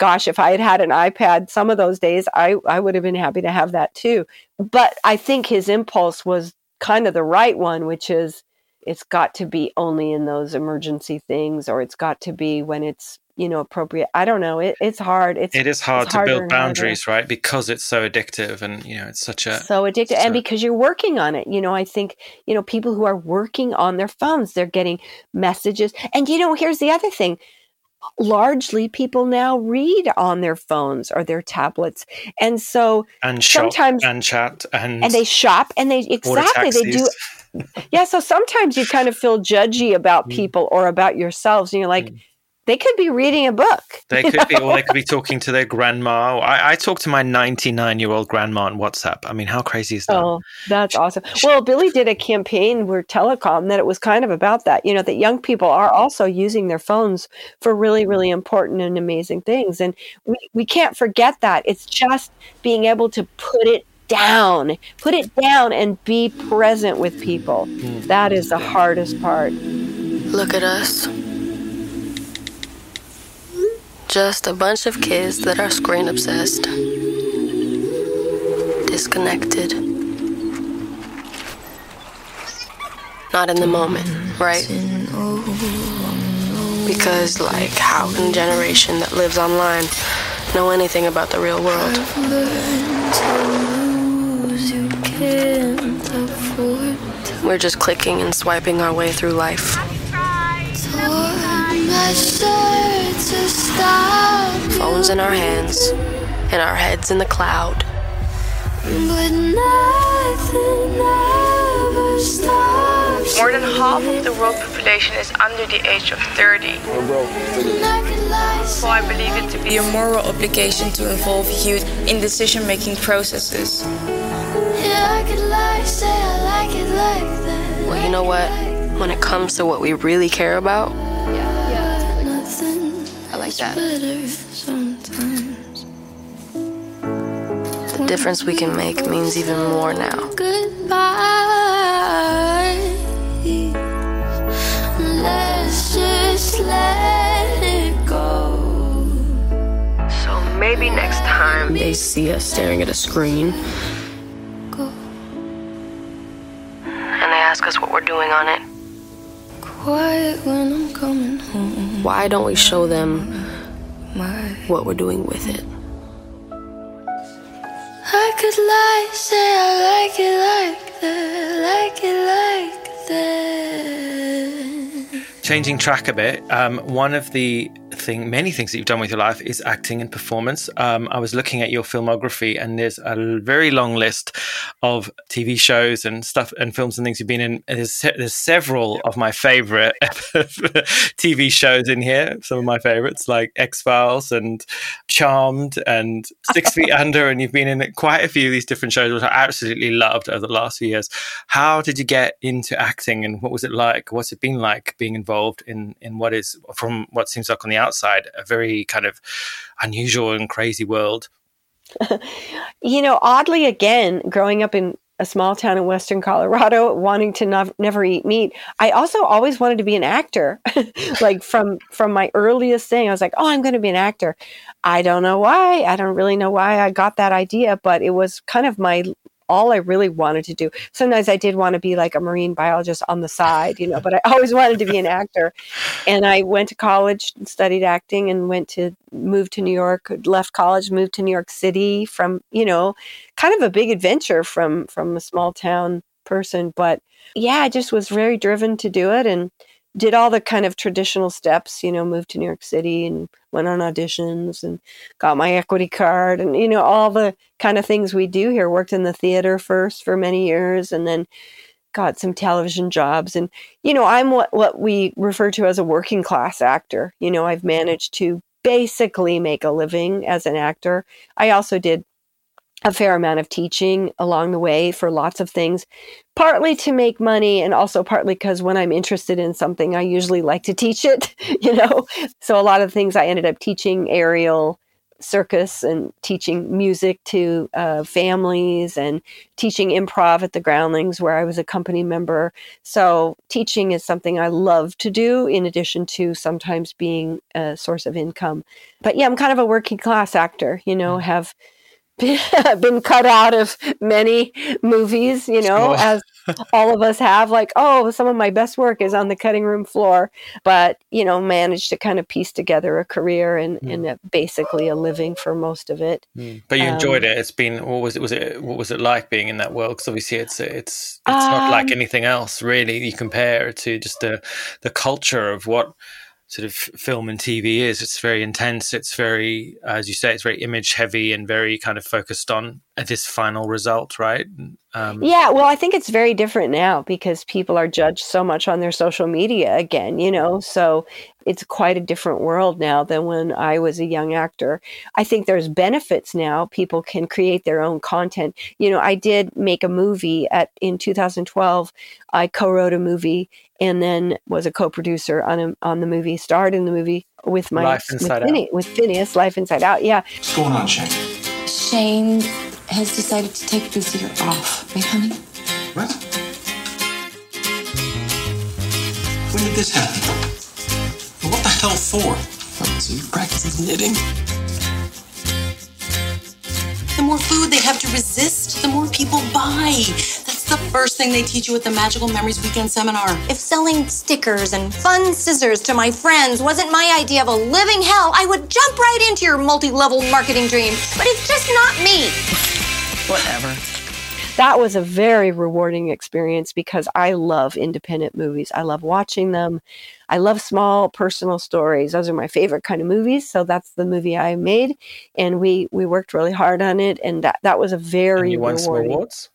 gosh, if I had had an iPad, some of those days, I I would have been happy to have that too. But I think his impulse was kind of the right one, which is it's got to be only in those emergency things, or it's got to be when it's you know appropriate. I don't know. It, it's hard. It's it is hard to build and harder. boundaries, right? Because it's so addictive, and you know, it's such a so addicted and because you're working on it you know i think you know people who are working on their phones they're getting messages and you know here's the other thing largely people now read on their phones or their tablets. And so and shop sometimes and chat and and they shop and they exactly they do yeah so sometimes you kind of feel judgy Mm. about people or about yourselves and you're like they could be reading a book They you could be, or they could be talking to their grandma. I, I talk to my 99 year old grandma on WhatsApp. I mean, how crazy is that? Oh, that's awesome. Well, Billie did a campaign where telecom that it was kind of about that, you know, that young people are also using their phones for really, mm-hmm. really important and amazing things. And we, we can't forget that. It's just being able to put it down, put it down and be present with people. Mm. That is the hardest part. Look at us. Just a bunch of kids that are screen obsessed. Disconnected. Not in the moment, right? Because, like, how can a generation that lives online know anything about the real world? We're just clicking and swiping our way through life. Phones in our hands, and our heads in the cloud. But nothing ever stops More than half of the world population is under the age of 30. So I believe it to be a moral obligation to involve youth in decision making processes. Well, you know what? When it comes to what we really care about, I like that. The difference we can make means even more now. Let's just let it go. So maybe next time They see us staring at a screen and they ask us what we're doing on it. Quiet when I'm coming home. Why don't we show them what we're doing with it? I could lie, say I like it like that, like it like that. Changing track a bit, um, one of the thing, many things that you've done with your life is acting and performance. Um, I was looking at your filmography, and there's a very long list of TV shows and stuff and films and things you've been in. There's, there's several of my favorite TV shows in here. Some of my favorites, like X Files and Charmed and Six Feet Under, and you've been in quite a few of these different shows, which I absolutely loved over the last few years. How did you get into acting, and what was it like? What's it been like being involved in in what is, from what seems like on the outside, a very kind of unusual and crazy world? you know, oddly, again, growing up in a small town in Western Colorado, wanting to never eat meat, I also always wanted to be an actor. like from from my earliest thing, I was like, "Oh, I'm going to be an actor." I don't know why. I don't really know why I got that idea, but it was kind of my all I really wanted to do. Sometimes I did want to be like a marine biologist on the side, you know, but I always wanted to be an actor. And I went to college and studied acting and went to move to New York, left college, moved to New York City from, you know, kind of a big adventure from from a small town person, but yeah, I just was very driven to do it and did all the kind of traditional steps, you know, moved to New York City and went on auditions and got my equity card and, you know, all the kind of things we do here. Worked in the theater first for many years and then got some television jobs. And, you know, I'm what, what we refer to as a working class actor. You know, I've managed to basically make a living as an actor. I also did a fair amount of teaching along the way for lots of things, partly to make money and also partly because when I'm interested in something, I usually like to teach it, you know. So a lot of things I ended up teaching aerial circus and teaching music to uh, families and teaching improv at the groundlings where i was a company member. So teaching is something i love to do in addition to sometimes being a source of income. But yeah i'm kind of a working class actor you know have been cut out of many movies, you know, Sure. as all of us have. Like, oh, some of my best work is on the cutting room floor, but, you know, managed to kind of piece together a career and, and a, basically a living for most of it. But you enjoyed Um, it. It's been what was it? Was it what was it like being in that world? Because obviously it's it's it's not like Um, anything else really. You compare it to just the the culture of what sort of film and TV is. It's very intense. It's very, as you say, it's very image heavy and very kind of focused on this final result, right? Um, Yeah, well, I think it's very different now because people are judged so much on their social media again, you know? So it's quite a different world now than when I was a young actor. I think there's benefits now. People can create their own content. You know, I did make a movie at in 2012. I co-wrote a movie and then was a co-producer on a, on the movie, starred in the movie with my Life with, Inside Out. Finneas, with Finneas, Life Inside Out. Yeah. What's going on, Shane? Shane has decided to take this year off. Right, honey? What? When did this happen? Well, what the hell for? So you're practicing knitting? The more food they have to resist, the more people buy. That's the first thing they teach you at the Magical Memories Weekend seminar. If selling stickers and fun scissors to my friends wasn't my idea of a living hell, I would jump right into your multi level marketing dream. But it's just not me. Whatever. That was a very rewarding experience because I love independent movies. I love watching them. I love small personal stories. Those are my favorite kind of movies. So that's the movie I made, and we we worked really hard on it, and that that was a very and you won some rewarding. awards.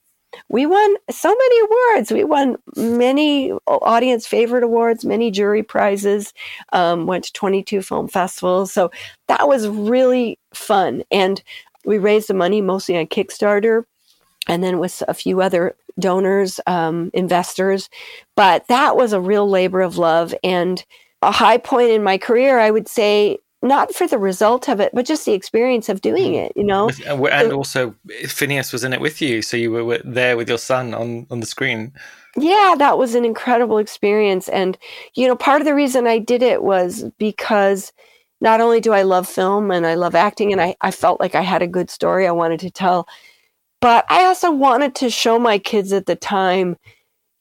we won so many awards. We won many audience favorite awards, many jury prizes, um, went to 22 film festivals. So that was really fun. And we raised the money mostly on Kickstarter and then with a few other donors, um, investors. But that was a real labor of love and a high point in my career, I would say, not for the result of it, but just the experience of doing mm. it, you know? And also, Finneas was in it with you. So you were there with your son on, on the screen. Yeah, that was an incredible experience. And, you know, part of the reason I did it was because not only do I love film and I love acting, and I, I felt like I had a good story I wanted to tell, but I also wanted to show my kids at the time,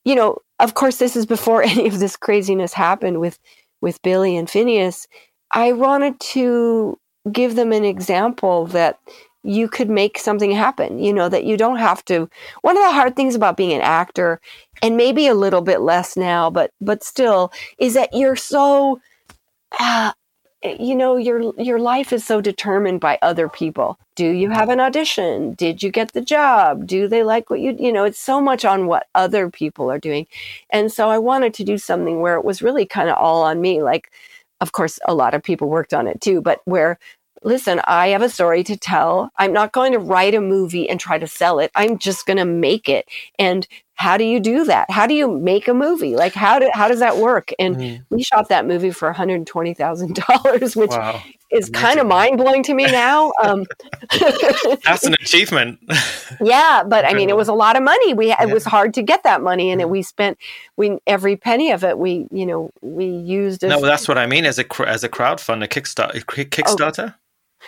you know, of course, this is before any of this craziness happened with with Billie and Finneas I wanted to give them an example that you could make something happen, you know, that you don't have to. One of the hard things about being an actor, and maybe a little bit less now, but but still, is that you're so uh, you know your your life is so determined by other people do you have an audition did you get the job do they like what you you know it's so much on what other people are doing and so i wanted to do something where it was really kind of all on me like of course, a lot of people worked on it too, but where, listen, I have a story to tell. I'm not going to write a movie and try to sell it. I'm just going to make it. And how do you do that? How do you make a movie? Like how do how does that work? And mm. we shot that movie for $120,000, which wow. is kind of mind blowing to me now. Um, That's an achievement. yeah, but I mean, it was a lot of money. We yeah. it was hard to get that money, and it, we spent we every penny of it. We you know we used. As, no, that's what I mean as a as a crowdfunder, Kickstarter. Kickstarter. Oh,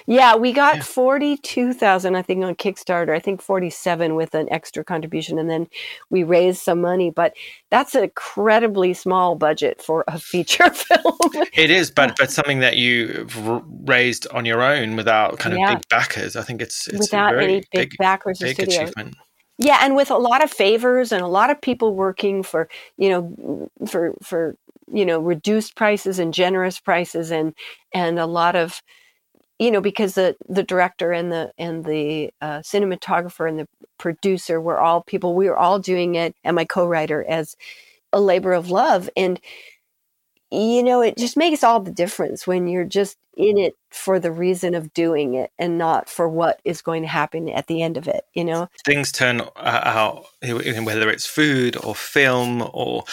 yeah, we got yeah. 42,000 I think on Kickstarter. I think 47 with an extra contribution and then we raised some money, but that's an incredibly small budget for a feature film. it is, but but something that you raised on your own without kind of yeah. big backers. I think it's, it's without any big, big backers big or studio. Achievement. Yeah, and with a lot of favors and a lot of people working for, you know, for for you know, reduced prices and generous prices and and a lot of you know because the the director and the and the uh, cinematographer and the producer were all people we were all doing it and my co-writer as a labor of love. And you know it just makes all the difference when you're just in it for the reason of doing it and not for what is going to happen at the end of it you know? Things turn out whether it's food or film or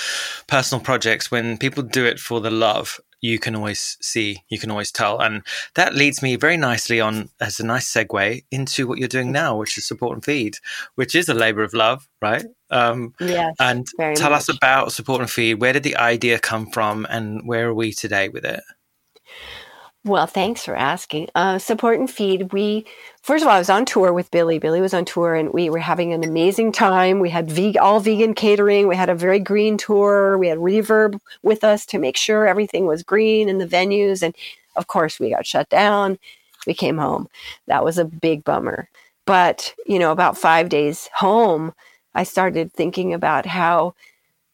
personal projects when people do it for the love you can always see, you can always tell. And that leads me very nicely on as a nice segue into what you're doing now, which is support and feed, which is a labor of love, right? Um, yes, and tell much. us about support and feed. Where did the idea come from, and where are we today with it? Well, thanks for asking. Uh, support and feed. We first of all, I was on tour with Billie. Billie was on tour, and we were having an amazing time. We had ve- all vegan catering. We had a very green tour. We had Reverb with us to make sure everything was green in the venues, and of course, we got shut down. We came home. That was a big bummer. But you know, about five days home, I started thinking about how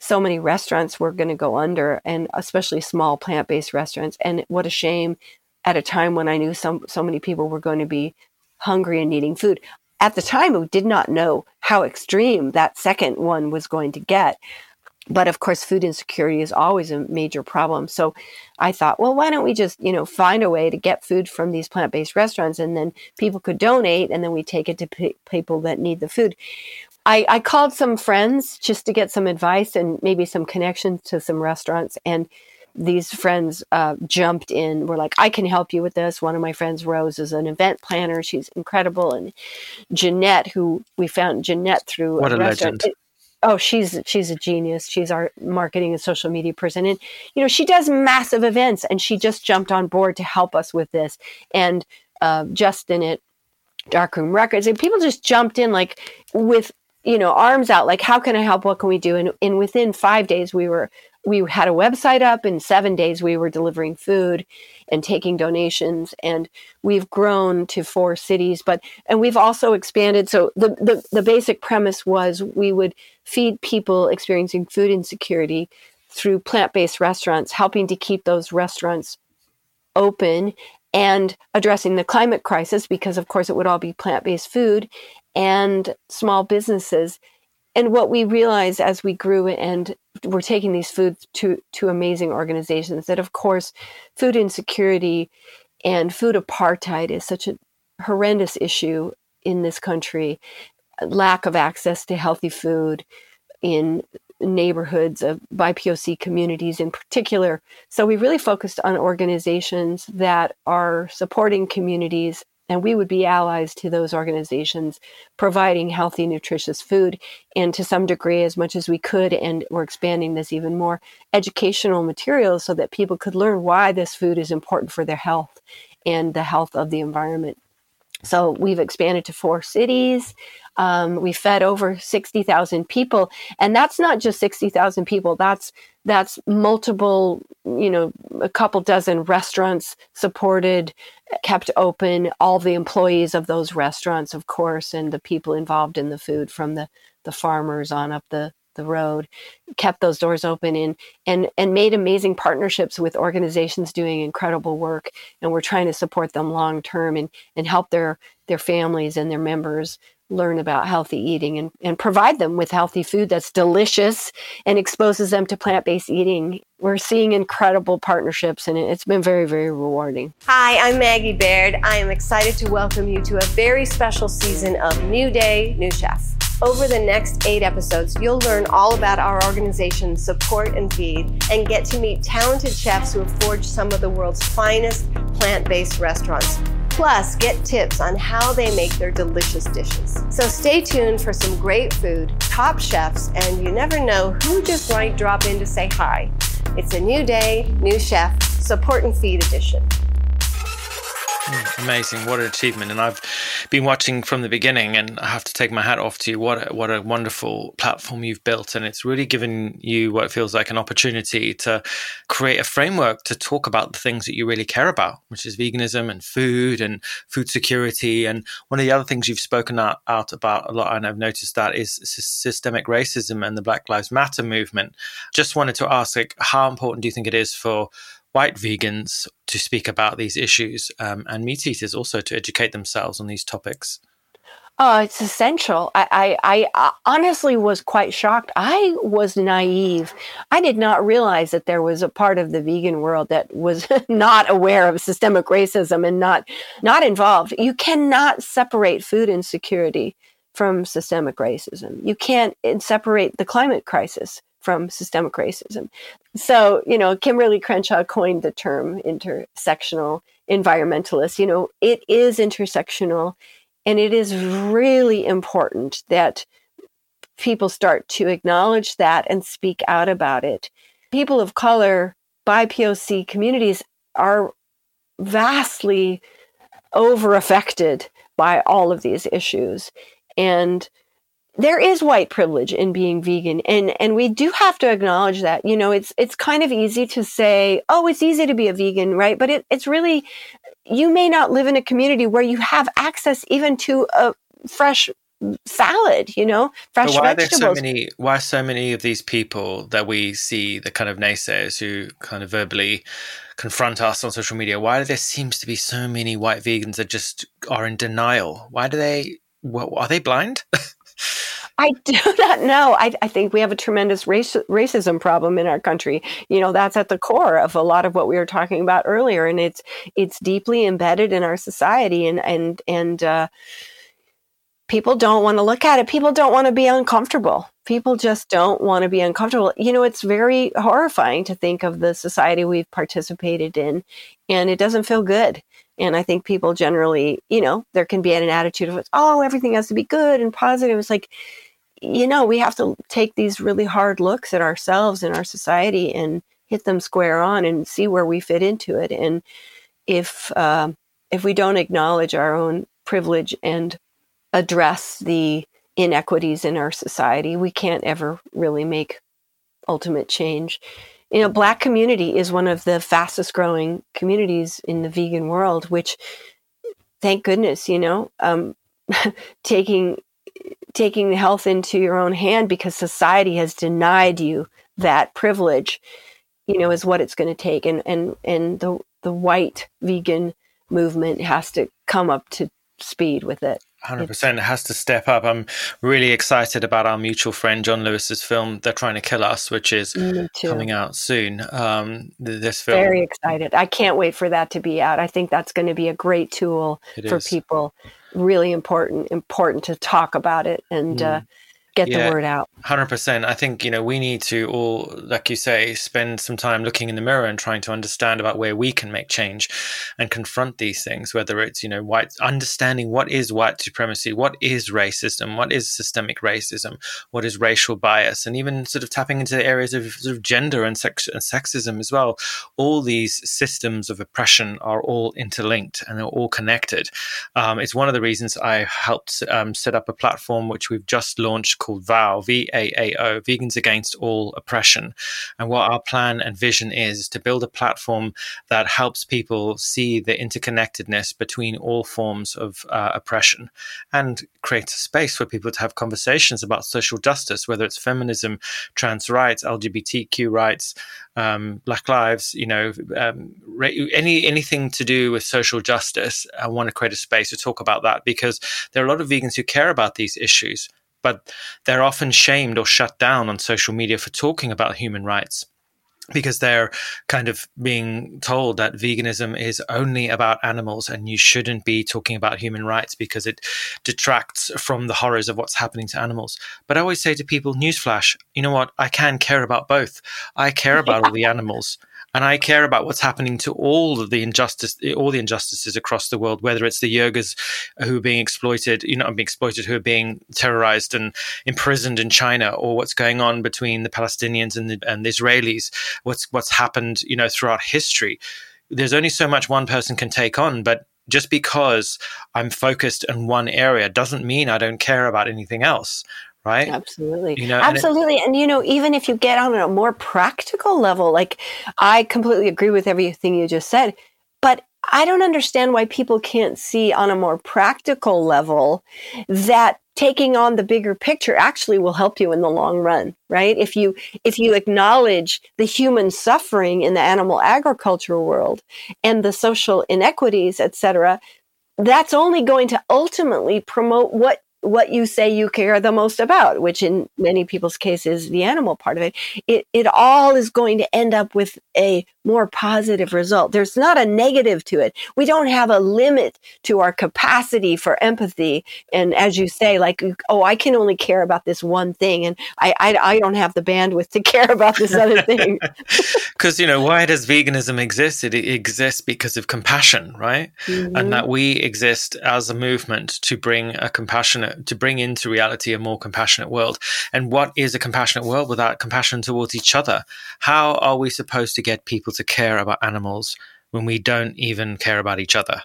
so many restaurants were going to go under and especially small plant-based restaurants and what a shame at a time when i knew so, so many people were going to be hungry and needing food. At the time we did not know how extreme that second one was going to get but of course food insecurity is always a major problem. So i thought well why don't we just you know find a way to get food from these plant-based restaurants and then people could donate and then we take it to p- people that need the food I, I called some friends just to get some advice and maybe some connections to some restaurants. And these friends uh, jumped in, were like, I can help you with this. One of my friends, Rose, is an event planner. She's incredible. And Jeanette, who we found Jeanette through what a, a legend. It, oh, she's she's a genius. She's our marketing and social media person. And, you know, she does massive events and she just jumped on board to help us with this. And uh, Justin at Darkroom Records, and people just jumped in like with you know, arms out, like, how can I help? What can we do? And, and within five days, we were, we had a website up. In seven days, we were delivering food and taking donations. And we've grown to four cities, but, and we've also expanded. So the, the, the basic premise was we would feed people experiencing food insecurity through plant based restaurants, helping to keep those restaurants open and addressing the climate crisis because of course it would all be plant-based food and small businesses and what we realized as we grew and we're taking these foods to to amazing organizations that of course food insecurity and food apartheid is such a horrendous issue in this country lack of access to healthy food in neighborhoods of BIPOC communities in particular. So we really focused on organizations that are supporting communities and we would be allies to those organizations providing healthy nutritious food and to some degree as much as we could and we're expanding this even more educational materials so that people could learn why this food is important for their health and the health of the environment so we've expanded to four cities. Um, we fed over 60,000 people. And that's not just 60,000 people. That's, that's multiple, you know, a couple dozen restaurants supported, kept open, all the employees of those restaurants, of course, and the people involved in the food from the, the farmers on up the, the road, kept those doors open and and and made amazing partnerships with organizations doing incredible work. And we're trying to support them long term and and help their their families and their members learn about healthy eating and, and provide them with healthy food that's delicious and exposes them to plant-based eating. We're seeing incredible partnerships and it's been very very rewarding. Hi i'm maggie baird. I am excited to welcome you to a very special season of new day new chef over the next eight episodes, you'll learn all about our organization's support and feed and get to meet talented chefs who have forged some of the world's finest plant based restaurants. Plus, get tips on how they make their delicious dishes. So stay tuned for some great food, top chefs, and you never know who just might drop in to say hi. It's a new day, new chef, support and feed edition. Mm, amazing. What an achievement. And I've been watching from the beginning and I have to take my hat off to you. What a, what a wonderful platform you've built. And it's really given you what feels like an opportunity to create a framework to talk about the things that you really care about, which is veganism and food and food security. And one of the other things you've spoken out, out about a lot, and I've noticed that is systemic racism and the Black Lives Matter movement. Just wanted to ask, like, how important do you think it is for white vegans to speak about these issues um, and meat eaters also to educate themselves on these topics? Oh, it's essential. I, I, I, honestly was quite shocked. I was naive. I did not realize that there was a part of the vegan world that was not aware of systemic racism and not not involved. You cannot separate food insecurity from systemic racism. You can't separate the climate crisis from systemic racism. So, you know, Kimberlé Crenshaw coined the term intersectional environmentalist. You know, it is intersectional and it is really important that people start to acknowledge that and speak out about it. People of color, BIPOC communities are vastly over affected by all of these issues. And there is white privilege in being vegan and and we do have to acknowledge that you know it's it's kind of easy to say oh it's easy to be a vegan right? But it, it's really you may not live in a community where you have access even to a fresh salad you know fresh but why vegetables are there so many why so many of these people that we see the kind of naysayers who kind of verbally confront us on social media why do there seems to be so many white vegans that just are in denial? Why do they well, are they blind I do not know. I, I, think we have a tremendous race, racism problem in our country. You know, that's at the core of a lot of what we were talking about earlier, and it's it's deeply embedded in our society, and and and uh, people don't want to look at it. People don't want to be uncomfortable. People just don't want to be uncomfortable. You know, it's very horrifying to think of the society we've participated in, and it doesn't feel good. And I think people generally, you know, there can be an attitude of, oh, everything has to be good and positive. It's like, you know, we have to take these really hard looks at ourselves and our society and hit them square on and see where we fit into it. And if uh, if we don't acknowledge our own privilege and address the inequities in our society, we can't ever really make ultimate change you know, black community is one of the fastest growing communities in the vegan world, which thank goodness, you know, um, taking taking health into your own hand because society has denied you that privilege, you know, is what it's going to take. And and and the the white vegan movement has to come up to speed with it. Hundred percent, it has to step up. I'm really excited about our mutual friend John Lewis's film "They're Trying to Kill Us," which is coming out soon. Um, this film, very excited. I can't wait for that to be out. I think that's going to be a great tool It for is. people. Really important, important to talk about it and uh, get Yeah. the word out. Hundred percent. I think you know we need to all, like you say, spend some time looking in the mirror and trying to understand about where we can make change and confront these things. Whether it's you know white, understanding what is white supremacy, what is racism, what is systemic racism, what is racial bias, and even sort of tapping into the areas of sort of gender and sex and sexism as well. All these systems of oppression are all interlinked and they're all connected. Um, it's one of the reasons I helped um, set up a platform which we've just launched called VAO, V A A O, Vegans Against All Oppression. And what our plan and vision is to build a platform that helps people see the interconnectedness between all forms of uh, oppression and creates a space for people to have conversations about social justice, whether it's feminism, trans rights, LGBTQ rights, um, Black Lives, you know, um, any anything to do with social justice. I want to create a space to talk about that because there are a lot of vegans who care about these issues, but they're often shamed or shut down on social media for talking about human rights because they're kind of being told that veganism is only about animals and you shouldn't be talking about human rights because it detracts from the horrors of what's happening to animals. But I always say to people, newsflash, you know what? I can care about both. I care about all the animals. And I care about what's happening to all of the injustice, all the injustices across the world, whether it's the Uyghurs who are being exploited, you know, being exploited, who are being terrorized and imprisoned in China, or what's going on between the Palestinians and the, and the Israelis, what's what's happened, you know, throughout history. There's only so much one person can take on, but just because I'm focused in one area doesn't mean I don't care about anything else, right? Absolutely. You know, and it- Absolutely. And, you know, even if you get on a more practical level, like I completely agree with everything you just said, but I don't understand why people can't see on a more practical level that taking on the bigger picture actually will help you in the long run, right? If you if you acknowledge the human suffering in the animal agriculture world and the social inequities, etc that's only going to ultimately promote what what you say you care the most about, which in many people's cases, is the animal part of it. It it all is going to end up with a more positive result. There's not a negative to it. We don't have a limit to our capacity for empathy. And as you say, like, oh, I can only care about this one thing, and I I, I don't have the bandwidth to care about this other thing. because you know why does veganism exist it exists because of compassion right Mhm. and that we exist as a movement to bring a compassionate to bring into reality a more compassionate world. And what is a compassionate world without compassion towards each other? How are we supposed to get people to care about animals when we don't even care about each other?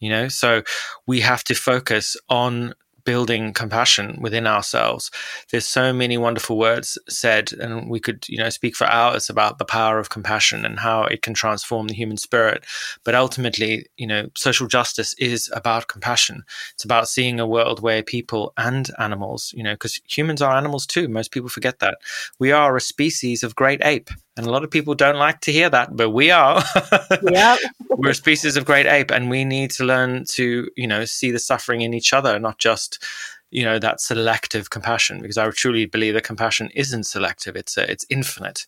You know so we have to focus on building compassion within ourselves. There's so many wonderful words said and we could you know speak for hours about the power of compassion and how it can transform the human spirit. But ultimately you know social justice is about compassion. It's about seeing a world where people and animals you know because humans are animals too. Most people forget that. We are a species of great ape and a lot of people don't like to hear that but we are yep. we're a species of great ape and we need to learn to you know see the suffering in each other not just you know that selective compassion because i truly believe that compassion isn't selective it's uh, it's infinite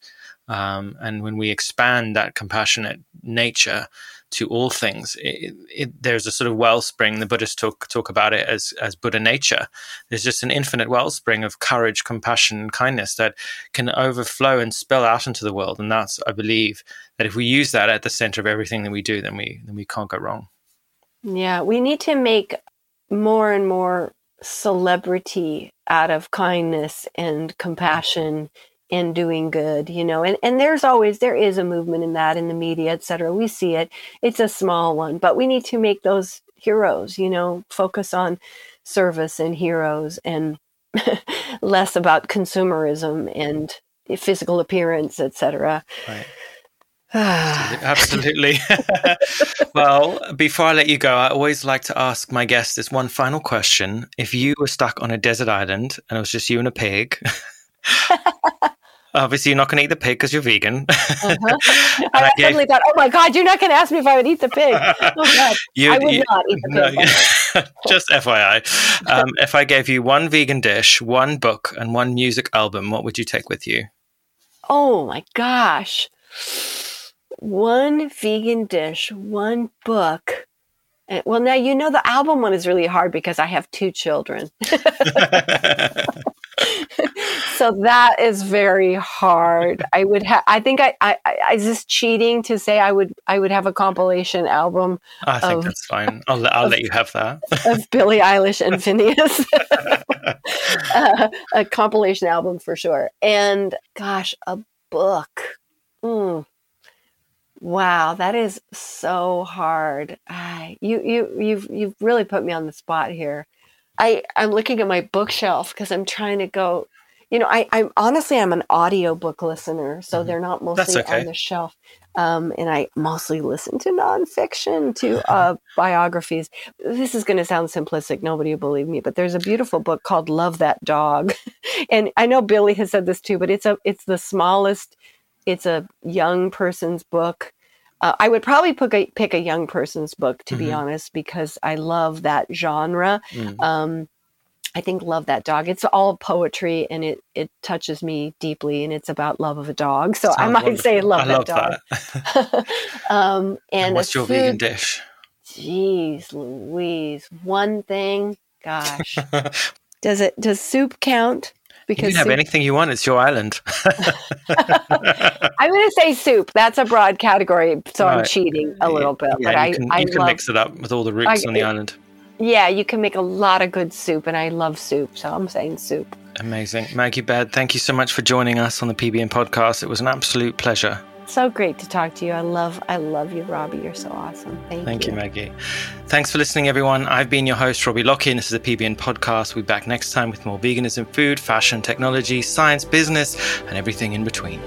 um, and when we expand that compassionate nature to all things. It, it, there's a sort of wellspring the buddhists talk talk about it as as buddha nature. There's just an infinite wellspring of courage compassion and kindness that can overflow and spill out into the world. And that's i believe that if we use that at the center of everything that we do then we then we can't go wrong. Yeah, we need to make more and more celebrity out of kindness and compassion and doing good, you know. And and there's always there is a movement in that in the media, et cetera. We see it. It's a small one, but we need to make those heroes, you know, focus on service and heroes and less about consumerism and physical appearance, et cetera. Right. Absolutely. well, before I let you go, I always like to ask my guests this one final question. If you were stuck on a desert island and it was just you and a pig, obviously you're not going to eat the pig because you're vegan. Uh-huh. I, I gave- thought, oh my God, you're not going to ask me if I would eat the pig. Oh God, You- I would you- not eat the no, pig. Just FYI. Um, if I gave you one vegan dish, one book, and one music album, what would you take with you? Oh my gosh. One vegan dish, one book. Well, now you know the album one is really hard because I have two children. So that is very hard. I would have. I think I, I. I is this cheating to say I would. I would have a compilation album. I think of, that's fine. I'll, I'll of, let you have that. of Billie Eilish and Finneas. uh, a compilation album for sure. And gosh, a book. Mm. Wow, that is so hard. Ah, you you you've you've really put me on the spot here. I I'm looking at my bookshelf because I'm trying to go. You know, I I'm honestly I'm an audiobook listener, so mm-hmm. they're not mostly okay. on the shelf. Um, and I mostly listen to nonfiction, to uh, biographies. This is going to sound simplistic. Nobody will believe me, but there's a beautiful book called "Love That Dog," and I know Billie has said this too. But it's a it's the smallest. It's a young person's book uh, I would probably pick a, pick a young person's book, to mm-hmm. be honest, because I love that genre. Mm. Um, I think love that dog. It's all poetry and it it touches me deeply, and it's about love of a dog. So Sounds I might wonderful. say love I that dog. That. um, and, and what's your food, vegan dish? Jeez, Louise, one thing. Gosh, does it does soup count? Because you can have soup- anything you want. It's your island. I'm going to say soup. That's a broad category, so right. I'm cheating a little bit. Yeah, but I, can, I you can mix it up with all the roots I, on the island. Yeah, you can make a lot of good soup, and I love soup, so I'm saying soup. Amazing, Maggie Baird. Thank you so much for joining us on the PBN podcast. It was an absolute pleasure so great to talk to you. I love, I love you, Robbie. You're so awesome. Thank, Thank you. you, Maggie. Thanks for listening, everyone. I've been your host, Robbie Lockie, and this is the PBN podcast. We'll be back next time with more veganism, food, fashion, technology, science, business, and everything in between.